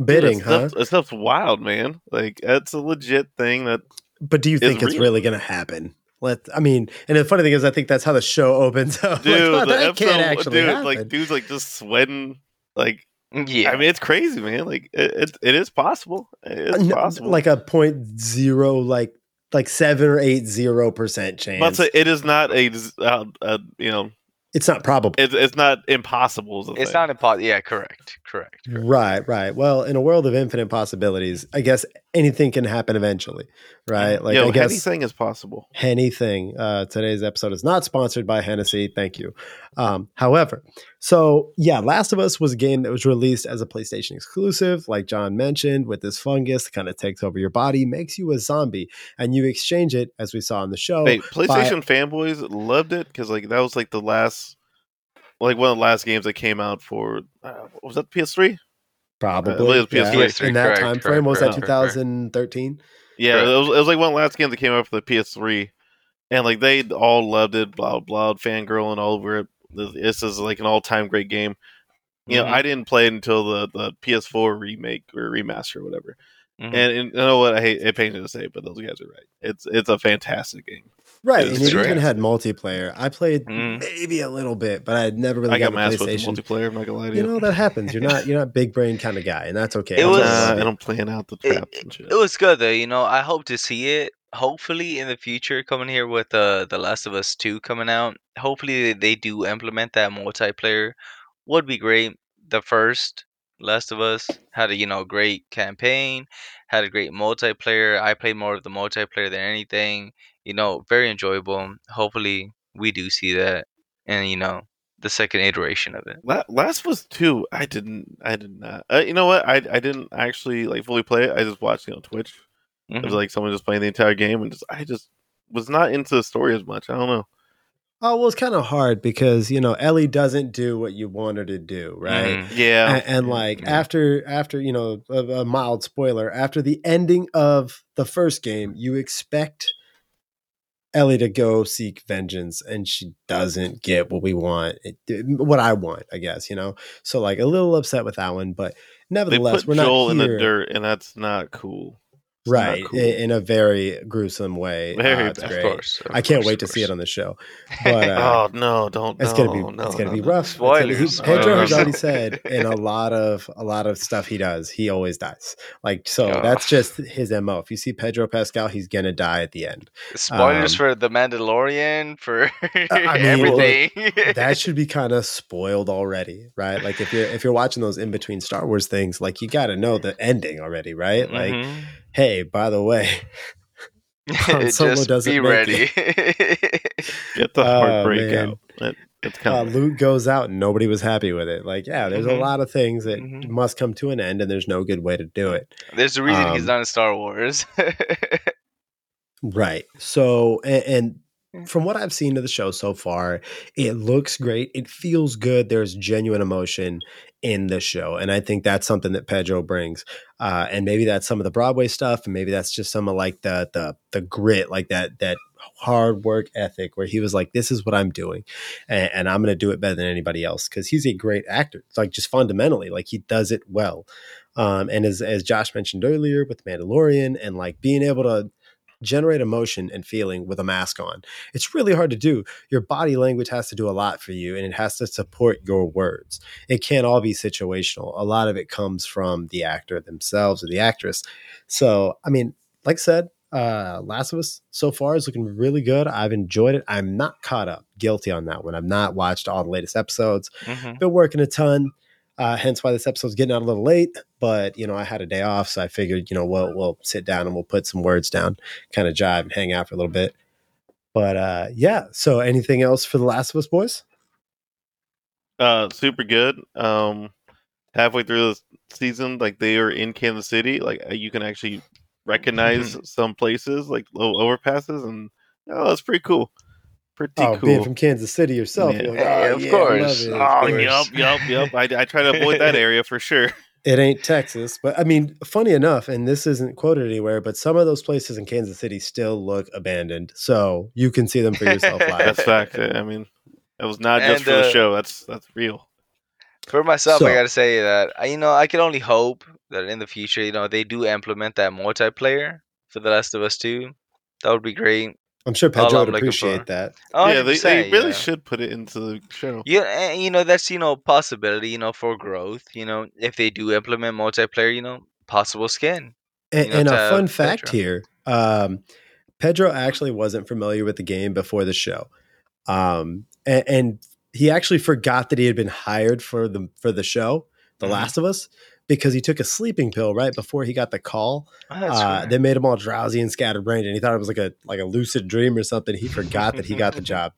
Bidding, that huh? stuff, that stuff's wild, man. Like that's a legit thing that But do you think it's real. really going to happen? Let I mean, and the funny thing is, I think that's how the show opens up. dude, like, oh, the that episode, can't actually dude, happen. like dude's like just sweating, like Yeah. I mean, it's crazy, man. Like it, it, it is possible. It's Uh, no, possible. like a point zero, like like seven or eight zero percent chance. but say it is not a, uh, uh, you know, it's not probable. it's it's not impossible. it's thing. not impossible. Yeah, correct. Correct. correct. Right, right. Well, in a world of infinite possibilities, I guess anything can happen eventually, right? Like Yo, I guess anything is possible. anything. Uh, today's episode is not sponsored by Hennessy. Thank you. Um, however, so yeah, Last of Us was a game that was released as a PlayStation exclusive, like John mentioned, with this fungus that kind of takes over your body, makes you a zombie, and you exchange it, as we saw in the show. Hey, PlayStation fanboys loved it because like that was like the last, like one of the last games that came out for uh, was that PS3? Probably I believe it was yeah. PS3. in that Correct, time correct, frame. What was that correct, correct. 2013? Yeah, it was, it was like one last game that came out for the PS3, and like they all loved it, blah blah, fangirling all over it. This this is like an all time great game. You know, Mhm. I didn't play it until the, the PS4 remake or remaster or whatever. Mhm. And, and you know what? I hate it pains me to say, but those guys are right. It's it's a fantastic game. Right, It's and it even had multiplayer. I played Mm. maybe a little bit, but I had never really I got got the masked with the PlayStation. multiplayer. I'm not gonna lie to You you. know that happens. You're not you're not big brain kind of guy, and that's okay. It I'm was- not Nah, and I'm playing out the It- and shit. It was good though, you know. I hope to see it. Hopefully, in the future, coming here with uh, the Last of Us Two coming out. Hopefully, they do implement that multiplayer. Would be great. The first Last of Us had a you know great campaign, had a great multiplayer. I played more of the multiplayer than anything. You know, very enjoyable. Hopefully, we do see that, and you know, the second iteration of it. La- Last was two. I didn't. I did not. Uh, you know what? I I didn't actually like fully play it. I just watched it on Twitch. It was mm-hmm. like someone just playing the entire game, and just I just was not into the story as much. I don't know. Oh well, it's kind of hard because you know Ellie doesn't do what you want her to do, right? Mhm. Yeah, And, and like Yeah. after after you know a, a mild spoiler after the ending of the first game, you expect Ellie to go seek vengeance, and she doesn't get what we want, it, what I want, I guess you know. So like a little upset with that one, but they nevertheless, put we're not Joel in the dirt, and that's not cool. It's not right cool. in, in a very gruesome way. Very Uh, it's bad. Of great. course. of I can't course, wait of to see it on the show. But, uh, oh no! Don't. It's no, gonna be no, it's gonna no, be rough. It's gonna- he- Spoilers, Pedro has already said in a lot of a lot of stuff he does, he always dies. Like so, Yeah. that's just his mo. If you see Pedro Pascal, he's gonna die at the end. Spoilers Um, for the Mandalorian for I mean, everything. That should be kind of spoiled already, right? Like if you're if you're watching those in between Star Wars things, like you got to know the ending already, right? Like, Mhm. Hey, by the way, Han Solo Just doesn't be make ready. Get the Oh, heartbreak man. out. It, it's uh, coming. Luke goes out and nobody was happy with it. Like, yeah, there's a Mhm. lot of things that Mhm. must come to an end, and there's no good way to do it. There's a reason he's Um, not in Star Wars. Right. So, and, and from what I've seen of the show so far, it looks great. It feels good. There's genuine emotion in the show. And I think that's something that Pedro brings. Uh, and maybe that's some of the Broadway stuff. And maybe that's just some of like the, the, the grit, like that, that hard work ethic where he was like, this is what I'm doing and, and I'm going to do it better than anybody else. Cause he's a great actor. It's like just fundamentally, like he does it well. Um, and as, as Josh mentioned earlier with Mandalorian and like being able to generate emotion and feeling with a mask on. It's really hard to do. Your body language has to do a lot for you and it has to support your words. It can't all be situational. A lot of it comes from the actor themselves or the actress. So, I mean, like I said, uh, Last of Us so far is looking really good. I've enjoyed it. I'm not caught up. Guilty on that one. I've not watched all the latest episodes. Mhm. Been working a ton. Uh, hence why this episode's getting out a little late. But you know, I had a day off, so I figured, you know, we'll we'll sit down and we'll put some words down, kind of jive and hang out for a little bit. But uh, yeah. So, anything else for the Last of Us boys? Uh, super good. Um, halfway through the season, like they are in Kansas City. Like uh, you can actually recognize some places, like little overpasses, and Oh, that's pretty cool. Pretty oh, cool. being from Kansas City yourself, Yeah. you're like, Yeah, oh, of yeah, I course. love it, of Oh, course. yup, yup, yup. I, I try to avoid that area for sure. It ain't Texas, but I mean, funny enough, and this isn't quoted anywhere, but some of those places in Kansas City still look abandoned. So you can see them for yourself live. That's fact. I mean, that was not just And, for the uh, show. That's that's real. For myself, So- I gotta say that I, you know, I can only hope that in the future, you know, they do implement that multiplayer for The Last of Us Two. That would be great. I'm sure Pedro I'm would appreciate for. that. yeah, they, 100%, they you really know. should put it into the show. Yeah, you know that's you know possibility, you know, for growth. You know, if they do implement multiplayer, you know, possible skin. And, know, and a fun fact Pedro. here um, Pedro actually wasn't familiar with the game before the show. Um, and, and he actually forgot that he had been hired for the for the show, The Mhm. Last of Us, because he took a sleeping pill right before he got the call. Oh, Uh, they made him all drowsy and scattered scatterbrained, and he thought it was like a like a lucid dream or something. He forgot that he got the job,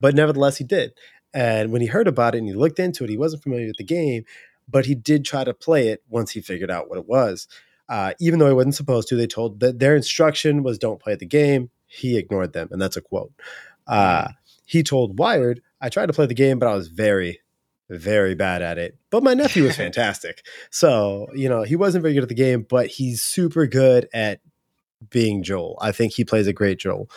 but nevertheless, he did. And when he heard about it and he looked into it, he wasn't familiar with the game, but he did try to play it once he figured out what it was. Uh, even though he wasn't supposed to, they told that their instruction was don't play the game. He ignored them, and that's a quote. Uh, he told Wired, "I tried to play the game, but I was very, very bad at it. But my nephew was fantastic. So, you know, he wasn't very good at the game, but he's super good at being Joel. I think he plays a great Joel.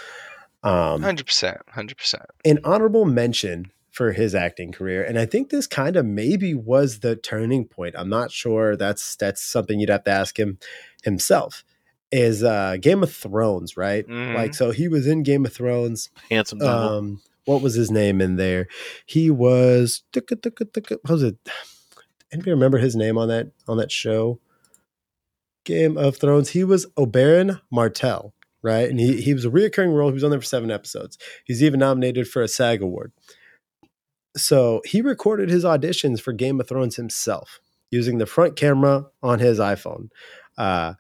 Um, Hundred percent, hundred percent. an honorable mention for his acting career, and I think this kind of maybe was the turning point. I'm not sure. That's that's something you'd have to ask him himself. Is uh, Game of Thrones right? Mhm. Like, so he was in Game of Thrones. Handsome devil. Um, what was his name in there? He was what was it? Anybody remember his name on that on that show? Game of Thrones. He was Oberyn Martell, right? And he he was a reoccurring role. He was on there for seven episodes. He's even nominated for a SAG award. So he recorded his auditions for Game of Thrones himself using the front camera on his iPhone. Uh,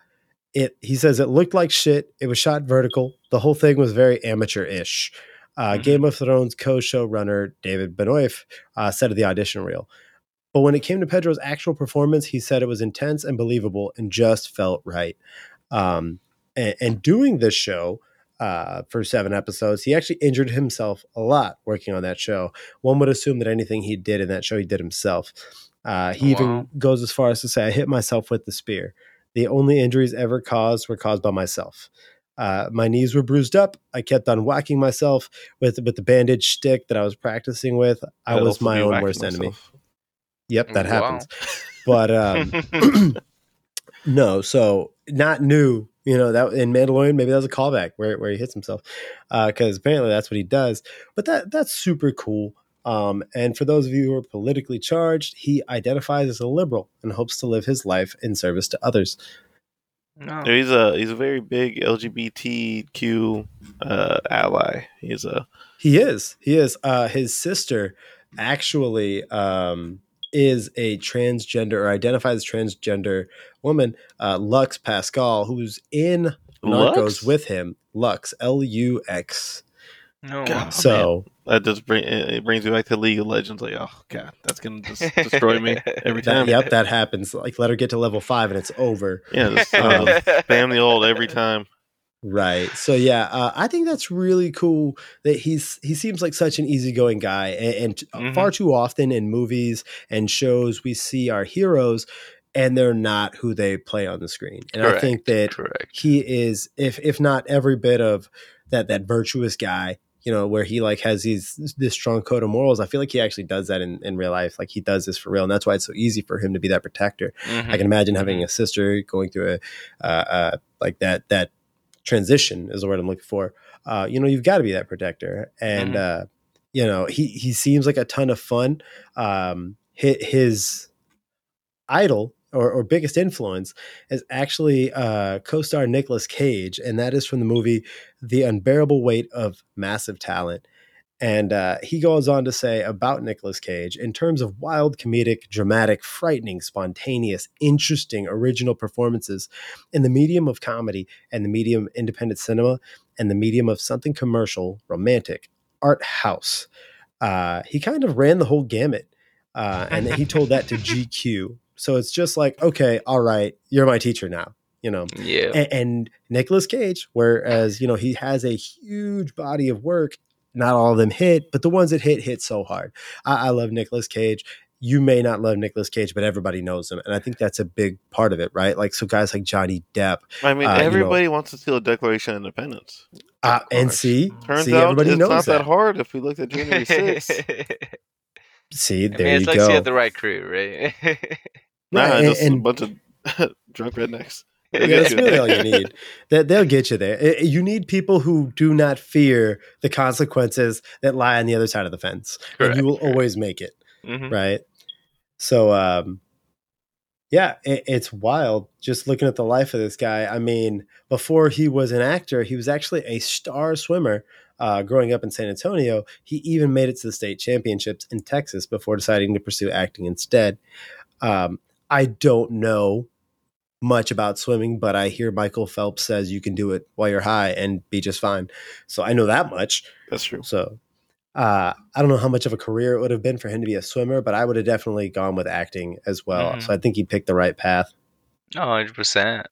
it he says it looked like shit. It was shot vertical. The whole thing was very amateur-ish. Uh, Mhm. Game of Thrones co-showrunner David Benioff uh, said of the audition reel. But when it came to Pedro's actual performance, he said it was intense and believable and just felt right. Um, and, and doing this show uh, for seven episodes, he actually injured himself a lot working on that show. One would assume that anything he did in that show, he did himself. Uh, he even goes as far as to say, I hit myself with the spear. The only injuries ever caused were caused by myself. Uh, my knees were bruised up. I kept on whacking myself with with the bandage stick that I was practicing with. I was my own worst enemy. Yep, that Wow. happens. But um, no, so not new. You know that in Mandalorian, maybe that was a callback where where he hits himself, because apparently that's what he does. But that that's super cool. Um, and for those of you who are politically charged, he identifies as a liberal and hopes to live his life in service to others. No. He's a he's a very big LGBTQ uh, ally. He's a He is. He is. Uh, his sister actually um, is a transgender or identifies as transgender woman, uh, Lux Pascal, who's in Narcos Lux? with him. Lux, L U X. no. God. So that just bring it brings me back to League of Legends. Like, oh god, that's gonna just destroy me every that, time. yep, that happens. Like let her get to level five and it's over. Yeah, just Um, uh, spam the old every time. Right. So yeah, uh, I think that's really cool that he's he seems like such an easygoing guy, and, and Mhm. far too often in movies and shows we see our heroes, and they're not who they play on the screen. And I think that Correct. he is, if if not every bit of that that virtuous guy, you know, where he like has these this strong code of morals. I feel like he actually does that in in real life. Like he does this for real, and that's why it's so easy for him to be that protector. Mhm. I can imagine having a sister going through a uh, uh, like that that transition is the word I'm looking for. Uh, you know, you've got to be that protector, and uh, you know he he seems like a ton of fun. Um, his, his idol or, or biggest influence is actually uh, co-star Nicolas Cage, and that is from the movie The Unbearable Weight of Massive Talent. And uh, he goes on to say about Nicolas Cage in terms of wild, comedic, dramatic, frightening, spontaneous, interesting, original performances in the medium of comedy and the medium independent cinema and the medium of something commercial, romantic, art house. Uh, he kind of ran the whole gamut. Uh, and he told that to GQ. So it's just like, okay, all right, you're my teacher now. you know. Yeah. And, and Nicolas Cage, whereas you know he has a huge body of work, not all of them hit, but the ones that hit hit so hard. I, I love Nicolas Cage. You may not love Nicolas Cage, but everybody knows him, and I think that's a big part of it, right? Like so, guys like Johnny Depp, I mean, Uh, you know- everybody wants to steal a Declaration of Independence. uh, and see, Turns see, out everybody it's knows not that. that hard if we looked at January 6th. See, I there mean, it's you like go. you had the right crew, right? nah, and- just a bunch of drunk rednecks. yeah, that's really all you need. That they'll get you there. You need people who do not fear the consequences that lie on the other side of the fence, and you will correct. always make it. Mhm. right? So, um, yeah, it, it's wild just looking at the life of this guy. I mean, before he was an actor, he was actually a star swimmer. Uh, growing up in San Antonio, he even made it to the state championships in Texas before deciding to pursue acting instead. Um, I don't know much about swimming, but I hear Michael Phelps says you can do it while you're high and be just fine. So I know that much. That's true. So uh, I don't know how much of a career it would have been for him to be a swimmer, but I would have definitely gone with acting as well. Mhm. So I think he picked the right path. Oh, 100%.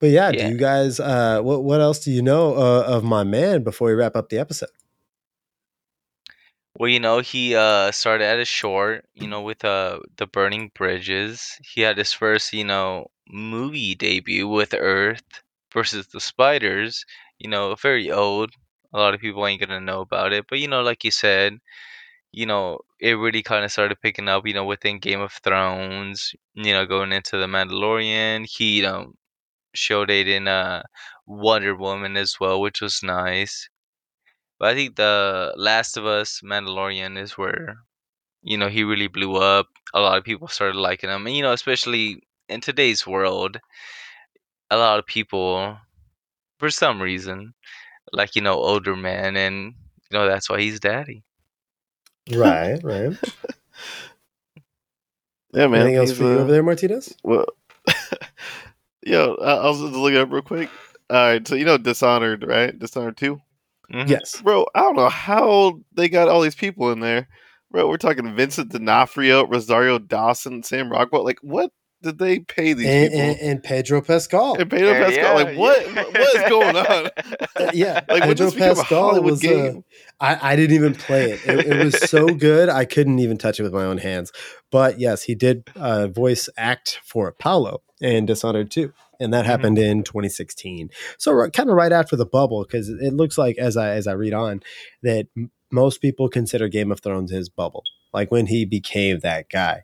But yeah, Yeah. do you guys? Uh, what what else do you know uh, of my man before we wrap up the episode? Well, you know, he uh started at a short, you know, with uh the Burning Bridges. He had his first, you know, movie debut with Earth versus the Spiders. You know, very old. A lot of people ain't gonna know about it, but you know, like you said, you know, it really kind of started picking up. You know, within Game of Thrones. You know, going into the Mandalorian, he you know showed it in uh Wonder Woman as well, which was nice. But I think the Last of Us Mandalorian is where you know he really blew up. A lot of people started liking him, and you know, especially in today's world, a lot of people, for some reason, like you know older men, and you know that's why he's daddy. Right, right. Yeah, man. Anything else he's, for you uh, over there, Martinez? Well, yo, I, I was just looking up real quick. All right, so you know Dishonored, right? Dishonored two, Mhm. Yes. bro. I don't know how they got all these people in there, bro. We're talking Vincent D'Onofrio, Rosario Dawson, Sam Rockwell. Like, what did they pay these And, people? and, and Pedro Pascal. And Pedro Yeah, Pascal, yeah, like, what? yeah. What is going on? Uh, yeah, Like, would Pedro this a Pascal Hollywood was. Uh. I, I didn't even play it. it. It was so good, I couldn't even touch it with my own hands. But yes, he did uh, voice act for Paolo in Dishonored 2. And that Mhm. happened in 2016. So kind of right after the bubble, because it looks like as I as I read on that m- most people consider Game of Thrones his bubble, like when he became that guy.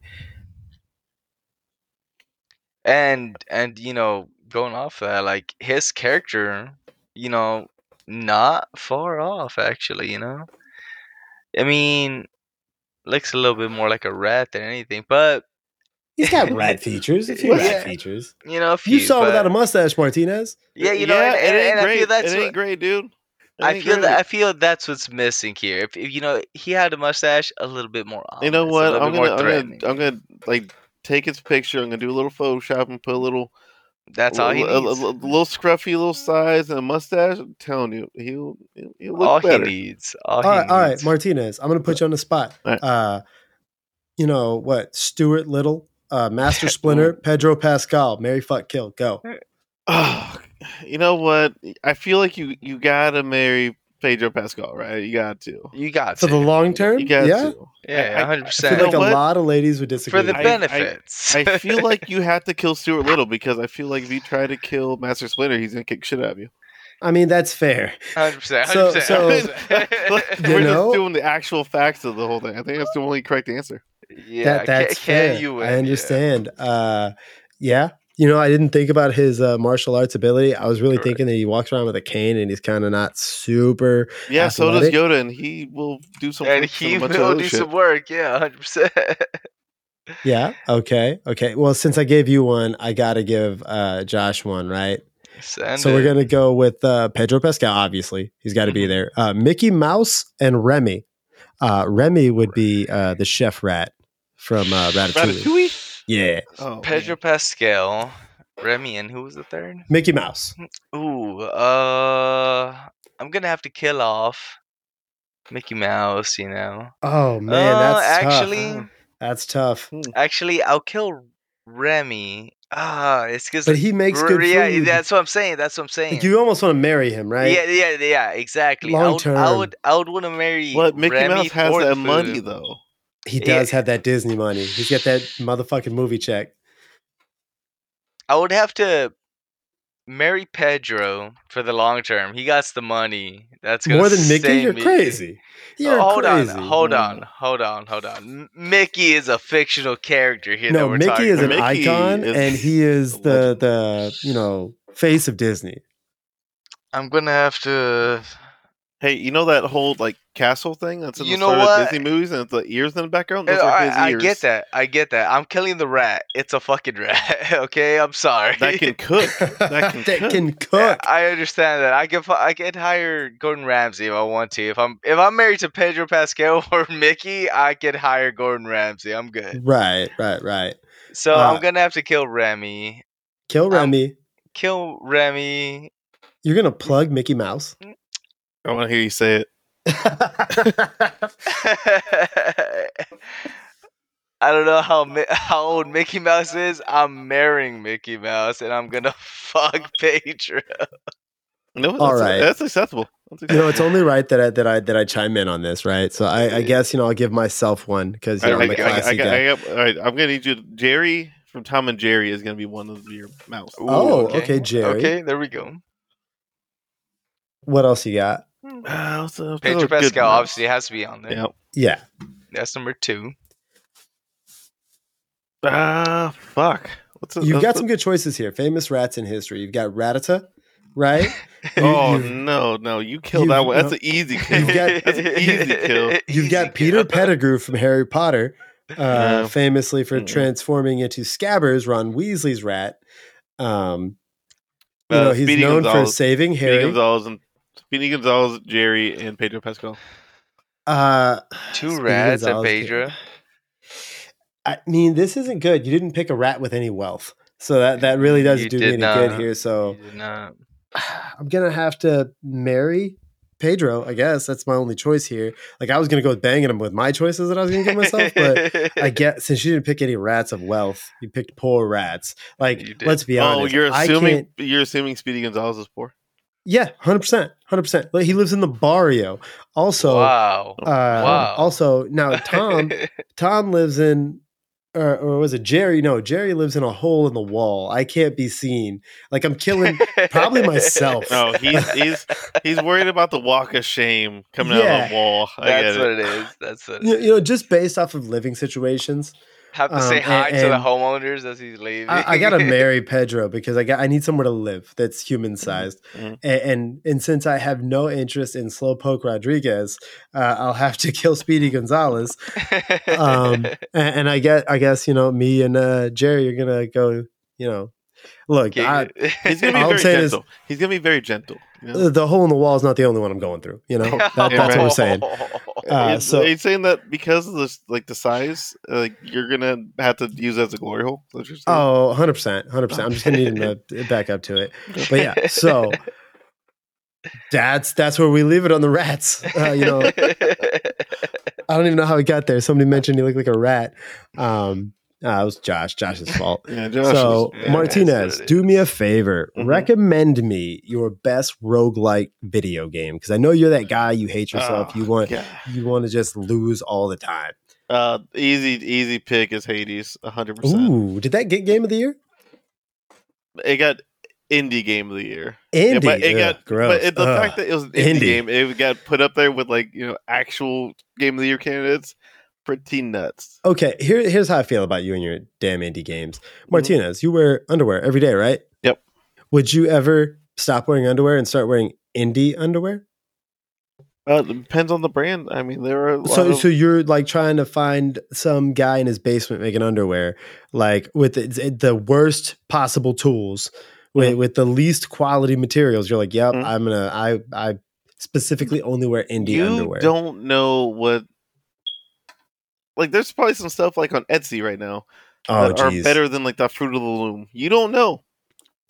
and and you know going off that like his character you know not far off actually you know i mean looks a little bit more like a rat than anything but He's got rat features, a few Yeah. rat features. you know a You saw him without a mustache, Martinez. yeah you know and, it and, ain't and i great. feel that's it ain't what, great, dude. It I feel great. that I feel that's what's missing here. If, if you know he had a mustache, a little bit more. You know what? little I'm bit gonna, I'm gonna. I'm gonna like take his picture. I'm gonna do a little Photoshop and put a little, That's all he a, a- needs. a- a little scruffy little size and a mustache. I'm telling you, he'll, he'll, he'll look all better. he needs. All, All he right, all right. Martinez. I'm going to put you on the spot. All right. Uh, you know what? Stuart Little, uh, Master Splinter, Pedro Pascal, Mary Fuck Kill, go. Oh, you know what? I feel like you, you gotta marry Pedro Pascal, right? You got to. You got to. For to. the long term, You got yeah. to. yeah, I- hundred I feel percent. like know a what? lot of ladies would disagree. for the I- I- benefits. I feel like you have to kill Stuart Little because I feel like if you try to kill Master Splinter, he's gonna kick shit out of you. I mean, that's fair. Hundred percent. So- Hundred so- percent. You We're know? just doing the actual facts of the whole thing. I think that's the only correct answer. Yeah, that, that's can, fair. can you? Win? I Yeah. understand. Uh, yeah. You know, I didn't think about his uh, martial arts ability. I was really Correct. thinking that he walks around with a cane and he's kind of not super. Yeah, so does Yoda, and he will do some. And he a will do shit. some work. Yeah, hundred percent. Yeah. Okay. Okay. Well, since I gave you one, I got to give uh, Josh one, right? Send so we're gonna go with uh, Pedro Pascal. Obviously, he's got to be Mhm. there. Uh, Mickey Mouse and Remy. Uh, Remy would be uh, the chef rat from uh, Ratatouille. Ratatouille. Yeah, Oh, Pedro Pascal, Remy, and who was the third? Mickey Mouse. Ooh, uh, I'm gonna have to kill off Mickey Mouse. You know. Oh man, Uh, that's actually, tough. That's tough. actually, I'll kill Remy. Ah, it's because But he makes good yeah, food. that's what I'm saying. That's what I'm saying. Like, you almost want to marry him, right? Yeah, yeah, yeah, exactly. I Long would, I would, I would want to marry. But Mickey Remy Mouse has for the that money though. He Yeah. does have that Disney money. He's got that motherfucking movie check. I would have to marry Pedro for the long term. He got the money. That's gonna More than Mickey? save You're me. crazy. You're Oh, hold crazy. on, hold on, hold on, hold on. Mickey is a fictional character here. that No, we're Mickey talking is an. Mickey icon, is and he is the the you know face of Disney. I'm gonna have to. Hey, you know that whole like castle thing that's in You the know start of what? Disney movies and it's the ears in the background? Those are his I, I get that. I get that. I'm killing the rat. It's a fucking rat. okay, I'm sorry. That can cook. That can that cook. can cook. I understand that. I can I can hire Gordon Ramsay if I want to. If I'm if I'm married to Pedro Pascal or Mickey, I can hire Gordon Ramsay. I'm good. Right, right, right. So Uh, I'm gonna have to kill Remy. Kill Um, Remy. Kill Remy. You're gonna plug Mickey Mouse. I want to hear you say it. I don't know how Mi- how old Mickey Mouse is. I'm marrying Mickey Mouse, and I'm gonna fuck Pedro. No, that's, All right. that's acceptable. That's you know, it's only right that I that I that I chime in on this, right? So I, I guess you know I'll give myself one because you I, know, I, I'm a I, classy I, guy. I, all right, I'm gonna need you. Jerry from Tom and Jerry is gonna be one of your mouse. Oh, okay, Jerry. Okay, there we go. What else you got? Uh, what's a- what's Pedro Pascal obviously has to be on there. Yeah. Yeah, That's number two. Ah, fuck. What's a, you've got a- some good choices here. Famous rats in history. You've got Rattata, right? Oh you've- no, no! You killed you've- that one. That's no. an easy kill. You've got- That's an easy kill. You've Easy got Peter kill. Pettigrew from Harry Potter, uh, Yeah. famously for Mm-mm. transforming into Scabbers, Ron Weasley's rat. Um, you Uh, know, he's Speedy known Gonzalez. for saving Speedy Harry. Gonzalez and Speedy Gonzalez, Jerry, and Pedro Pascal. Uh, Two Speedy rats and Gonzalez, Pedro. I mean, this isn't good. You didn't pick a rat with any wealth, so that that really doesn't You do me did any good here. So You did not. I'm gonna have to marry Pedro. I guess that's my only choice here. Like I was gonna go with banging him with my choices that I was gonna give myself, but I guess since you didn't pick any rats of wealth, you picked poor rats. Like You did. let's be Oh, honest. you're assuming you're assuming Speedy Gonzalez is poor. Yeah, hundred percent, hundred percent. Like he lives in the barrio. Also, wow. uh, Wow. also now Tom Tom lives in. Or, or was it Jerry? No, Jerry lives in a hole in the wall. I can't be seen. Like I'm killing probably myself. No, he's he's he's worried about the walk of shame coming out of the wall. I That's get what it. it is. That's what it you, is. you know, just based off of living situations, Have to um, say and- hi to the homeowners as he's leaving. I, I gotta marry Pedro because I got I need somewhere to live that's human sized, Mhm. and, and and since I have no interest in Slowpoke Rodriguez, uh, I'll have to kill Speedy Gonzalez. Um, and, and I get I guess you know me and uh, Jerry are gonna go. You know, look, I, He's gonna be All I'm very saying is- gentle. he's gonna be very gentle. You know? the hole in the wall is not the only one I'm going through. You know, that, that's what we're saying. Uh, he's, so- he's saying that because of this, like the size, like you're gonna have to use it as a glory hole. That's what you're saying? Oh, 100 percent, hundred percent. I'm just gonna need him to back up to it. But yeah, so that's that's where we leave it on the rats. Uh, you know, I don't even know how he got there. Somebody mentioned he looked like a rat. Um, uh, it was Josh. Josh's fault. yeah, Josh. so is- yeah, Martinez, that's what it do me a favor. Mhm. Recommend me your best roguelike video game because I know you're that guy. You hate yourself. Oh, you want God. you want to just lose all the time. Uh, easy, easy pick is Hades, hundred percent. Ooh, did that get game of the year? It got indie game of the year. Yeah, Indie. but it Ugh, got gross. But it, the Ugh. fact that it was an indie, Indie. game, it got put up there with like you know actual game of the year candidates. Pretty nuts. Okay, here, here's how I feel about you and your damn indie games. Martinez, you wear underwear every day, right? Yep. Would you ever stop wearing underwear and start wearing indie underwear? Uh, it depends on the brand. I mean, there are So, of, so you're like trying to find some guy in his basement making underwear, like with the, the worst possible tools, with, Mhm. with the least quality materials. You're like, yep, Mhm. I'm gonna. I I specifically only wear indie you underwear. don't know what. Like, there's probably some stuff like on Etsy right now oh, that are better than like the Fruit of the Loom. You don't know.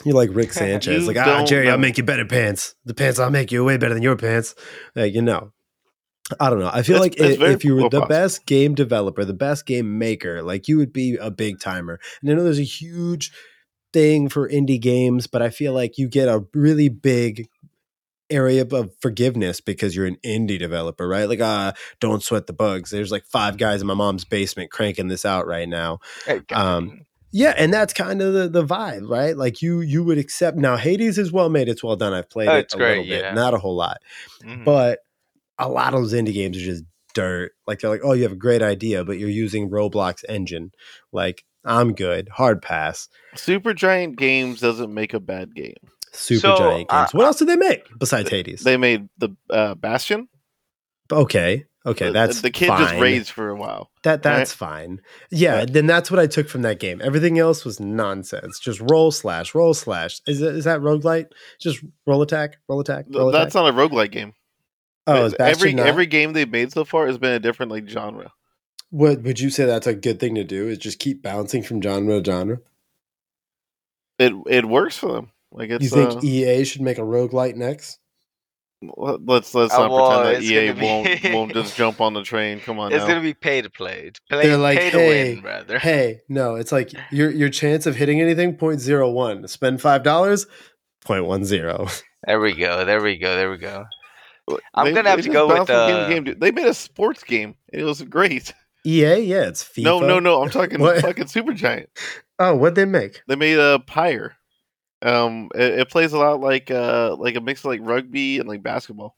You're like Rick Sanchez. Like, ah, don't Jerry, I'll make you better pants. The pants I'll make you way better than your pants. Like, you know. I don't know. I feel It's- like it's i- if you were the possible. best game developer, the best game maker, like you would be a big timer. And I know there's a huge thing for indie games, but I feel like you get a really big area of forgiveness because you're an indie developer, right? Like, uh, don't sweat the bugs. There's like five guys in my mom's basement cranking this out right now. Hey, Um, Yeah, and that's kind of the, the vibe, right? Like you you would accept now Hades is well made, it's well done. I've played Oh, it it's a great, little bit, yeah. not a whole lot Mhm. but a lot of those indie games are just dirt. Like they're like, oh, you have a great idea, but you're using Roblox engine. Like I'm good, hard pass. Supergiant Games doesn't make a bad game. Super So, giant games. what else did they make besides Hades? They made the uh, Bastion. okay, okay, The- that's the kid fine. just raised for a while. That that's fine. Yeah, Right. then that's what I took from that game. Everything else was nonsense. Just roll slash roll slash. Is it, is that roguelite? Just roll attack, roll attack, roll attack. That's not a roguelike game. oh, is every not? every game they've made so far has been a different like genre. What would you say that's a good thing to do? Is just keep bouncing from genre to genre? It it works for them. Like it's you think uh, EA should make a roguelite next? let- let's let's Uh, not well, pretend that EA be- won't won't just jump on the train. Come on it's now. gonna be pay to play. Play, They're like, pay to "Hey, win, rather. Hey, no, it's like your your chance of hitting anything 0.01. Spend five dollars, 0.10. There we go. There we go. There we go. I'm They- gonna have to go with, bounce from game uh, game. They made a sports game. It was great. EA, yeah, it's FIFA. No, no, no. I'm talking fucking Supergiant. Oh, what'd they make? They made a Pyre. Um, it, it plays a lot like uh like a mix of like rugby and like basketball.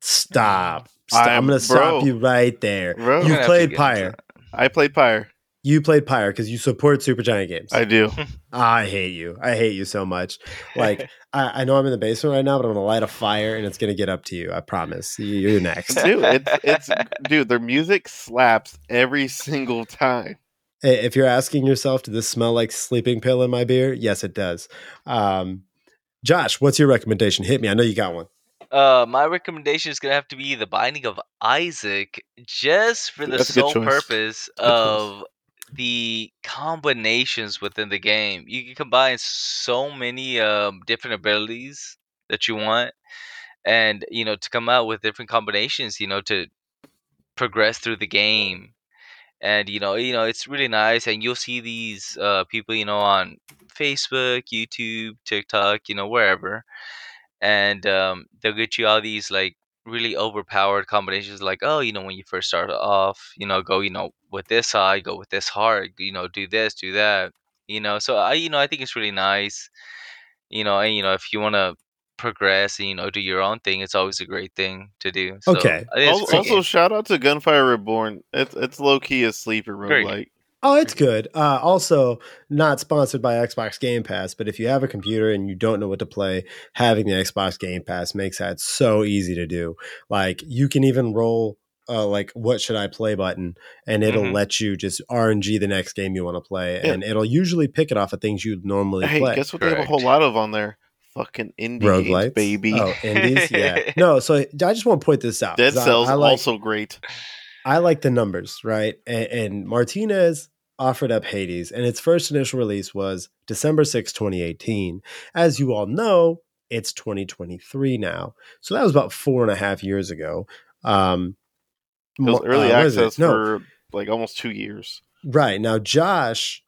Stop. Stop. I'm, I'm- gonna stop you right there. Bro. You gonna have to played Pyre. that. I played Pyre. You played Pyre because you support Supergiant Games. I do. I hate you. I hate you so much. Like I, I know I'm in the basement right now, but I'm gonna light a fire and it's gonna get up to you. I promise. You- You're next. dude, it's it's dude. Their music slaps every single time. Hey, If you're asking yourself, does this smell like sleeping pill in my beer? Yes, it does. Um, Josh, what's your recommendation? Hit me. I know you got one. Uh, my recommendation is gonna have to be the Binding of Isaac, just for the That's sole purpose Good choice. of the combinations within the game. You can combine so many um, different abilities that you want, and you know to come out with different combinations. You know to progress through the game, and you know you know it's really nice. And you'll see these uh, people, you know, on Facebook, YouTube, TikTok, you know, wherever and um, they'll get you all these like really overpowered combinations like oh you know when you first start off you know go you know with this side go with this heart you know do this do that you know so i you know i think it's really nice you know and you know if you want to progress and you know do your own thing it's always a great thing to do so Okay. I think it's a Also, also shout out to Gunfire Reborn. It's it's low key a sleeper Great. roguelike. Oh, it's good. Uh, also, not sponsored by Xbox Game Pass, but if you have a computer and you don't know what to play, having the Xbox Game Pass makes that so easy to do. Like you can even roll uh, like what should I play button, and it'll Mhm. let you just RNG the next game you want to play, Yeah. and it'll usually pick it off of things you'd normally Hey, play. guess what? They have a whole lot of on there. Fucking indie games, Roguelites, baby. Oh, indies, yeah. No, so I just want to point this out. Dead 'cause I- Cells I like- also great. I like the numbers, right? And, and Martinez offered up Hades, and its first initial release was December 6, 2018. As you all know, it's 2023 now. So that was about four and a half years ago. Um, It was early uh, what is it? access No, for like almost two years. Right. Now, Josh, d-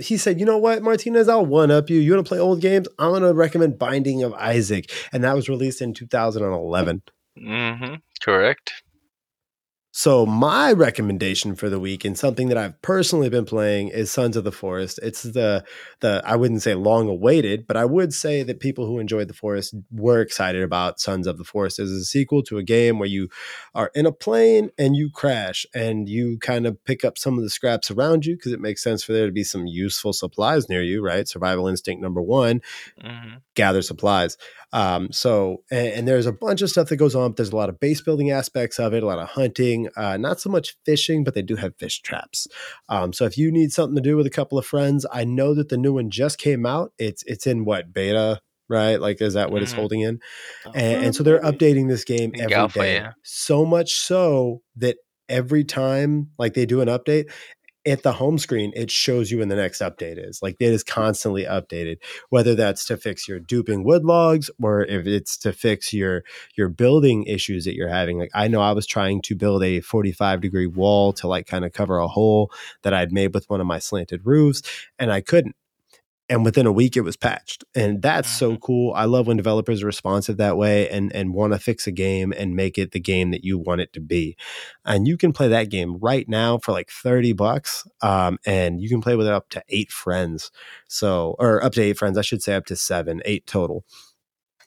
he said, you know what, Martinez, I'll one up you. You want to play old games? I'm going to recommend Binding of Isaac. And that was released in 2011. mm-hmm. correct So my recommendation for the week and something that I've personally been playing is Sons of the Forest. It's the the I wouldn't say long awaited, but I would say that people who enjoyed the Forest were excited about Sons of the Forest as a sequel to a game where you are in a plane and you crash and you kind of pick up some of the scraps around you because it makes sense for there to be some useful supplies near you, right? Survival instinct number 1 mm-hmm. gather supplies. Um, so, and, and there's a bunch of stuff that goes on. There's a lot of base building aspects of it, a lot of hunting, uh, not so much fishing, but they do have fish traps. Um, so if you need something to do with a couple of friends, I know that the new one just came out. It's it's in what beta, right? Like, is that what it's Mhm. holding in? And, and so they're updating this game every day. Yeah. So much so that every time like they do an update, at the home screen, it shows you when the next update is. Like it is constantly updated, whether that's to fix your duping wood logs or if it's to fix your your building issues that you're having. Like I know I was trying to build a 45 degree wall to like kind of cover a hole that I'd made with one of my slanted roofs, and I couldn't and within a week it was patched and that's so Mhm. cool i love when developers are responsive that way and and want to fix a game and make it the game that you want it to be and you can play that game right now for like 30 bucks um, and you can play with up to eight friends so or up to eight friends i should say up to seven eight total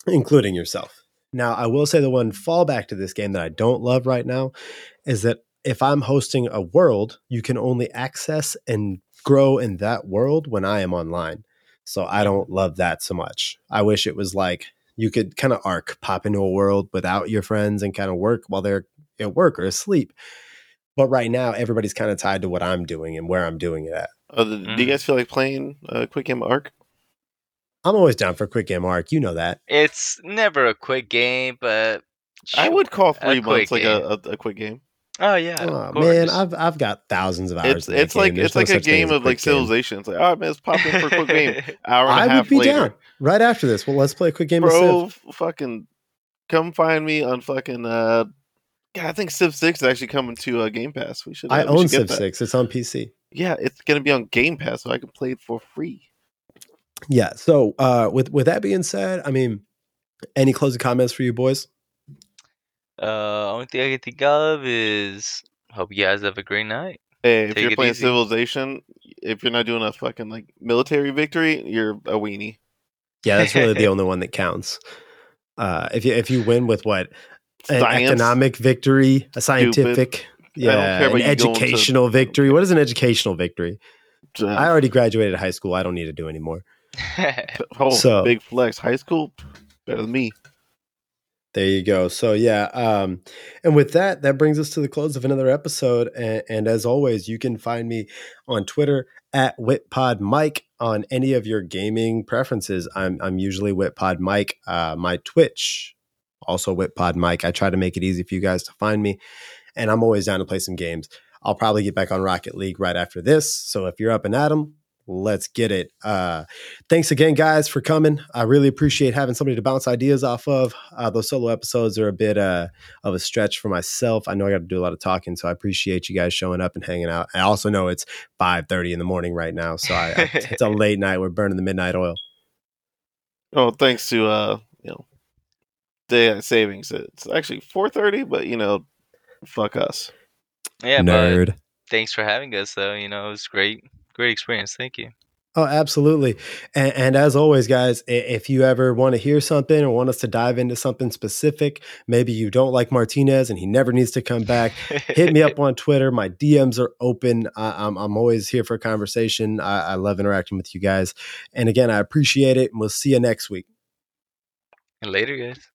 including yourself now i will say the one fallback to this game that i don't love right now is that if i'm hosting a world you can only access and grow in that world when I am online. So I don't love that so much. I wish it was like you could kind of arc pop into a world without your friends and kind of work while they're at work or asleep. But right now, everybody's kind of tied to what I'm doing and where I'm doing it at. Uh, do you Mm. guys feel like playing uh, Quick Game Ark? I'm always down for a quick game Ark. You know that. It's never a quick game, but I would call three quick months like a, a, a quick game. Oh yeah, Oh, man. I've I've got thousands of hours. It's it's like. It's no like a game a of like quick game. civilization. It's like, all right, man, let's pop in for a quick game. Hour and a I half would be later. down right after this. Well, let's play a quick game of Bro, Civ. fucking come find me on fucking uh God, I think Civ Six is actually coming to uh, Game Pass. We should. Uh, I we own should Civ that. Six. It's on PC. Yeah, it's gonna be on Game Pass, so I can play it for free. Yeah. So uh, with with that being said, I mean, any closing comments for you boys? Uh, only thing I can think of is hope you guys have a great night. Hey, if Take you're playing easy. Civilization, if you're not doing a fucking like military victory, you're a weenie. Yeah, that's really the only one that counts. Uh, if you if you win with what an Science. economic victory, a scientific, don't care yeah, an you going to- educational victory. What is an educational victory? Uh, I already graduated high school. I don't need to do anymore. oh, so- big flex. High school, better than me. There you go. So yeah, um, and with that, that brings us to the close of another episode. And, and as always, you can find me on Twitter at WITpod Mike on any of your gaming preferences. I'm I'm usually WITpodMIKE. Uh, my Twitch, also WITpod Mike. I try to make it easy for you guys to find me, and I'm always down to play some games. I'll probably get back on Rocket League right after this. So if you're up and at 'em, let's get it. Uh, thanks again, guys, for coming. I really appreciate having somebody to bounce ideas off of. Uh, those solo episodes are a bit uh, of a stretch for myself. I know I got to do a lot of talking, so I appreciate you guys showing up and hanging out. I also know it's five thirty in the morning right now, so I, I, it's a late night. We're burning the midnight oil. Oh, thanks to uh, you know, daylight savings. It's actually four thirty, but you know, fuck us. yeah, but Nerd. thanks for having us, though. You know, it was great, great experience. Thank you. Oh, absolutely. And, and as always, guys, if you ever want to hear something or want us to dive into something specific, maybe you don't like Martinez and he never needs to come back, hit me up on Twitter. My DMs are open. I, I'm, I'm always here for a conversation. I, I love interacting with you guys. And again, I appreciate it. And we'll see you next week. And later, guys.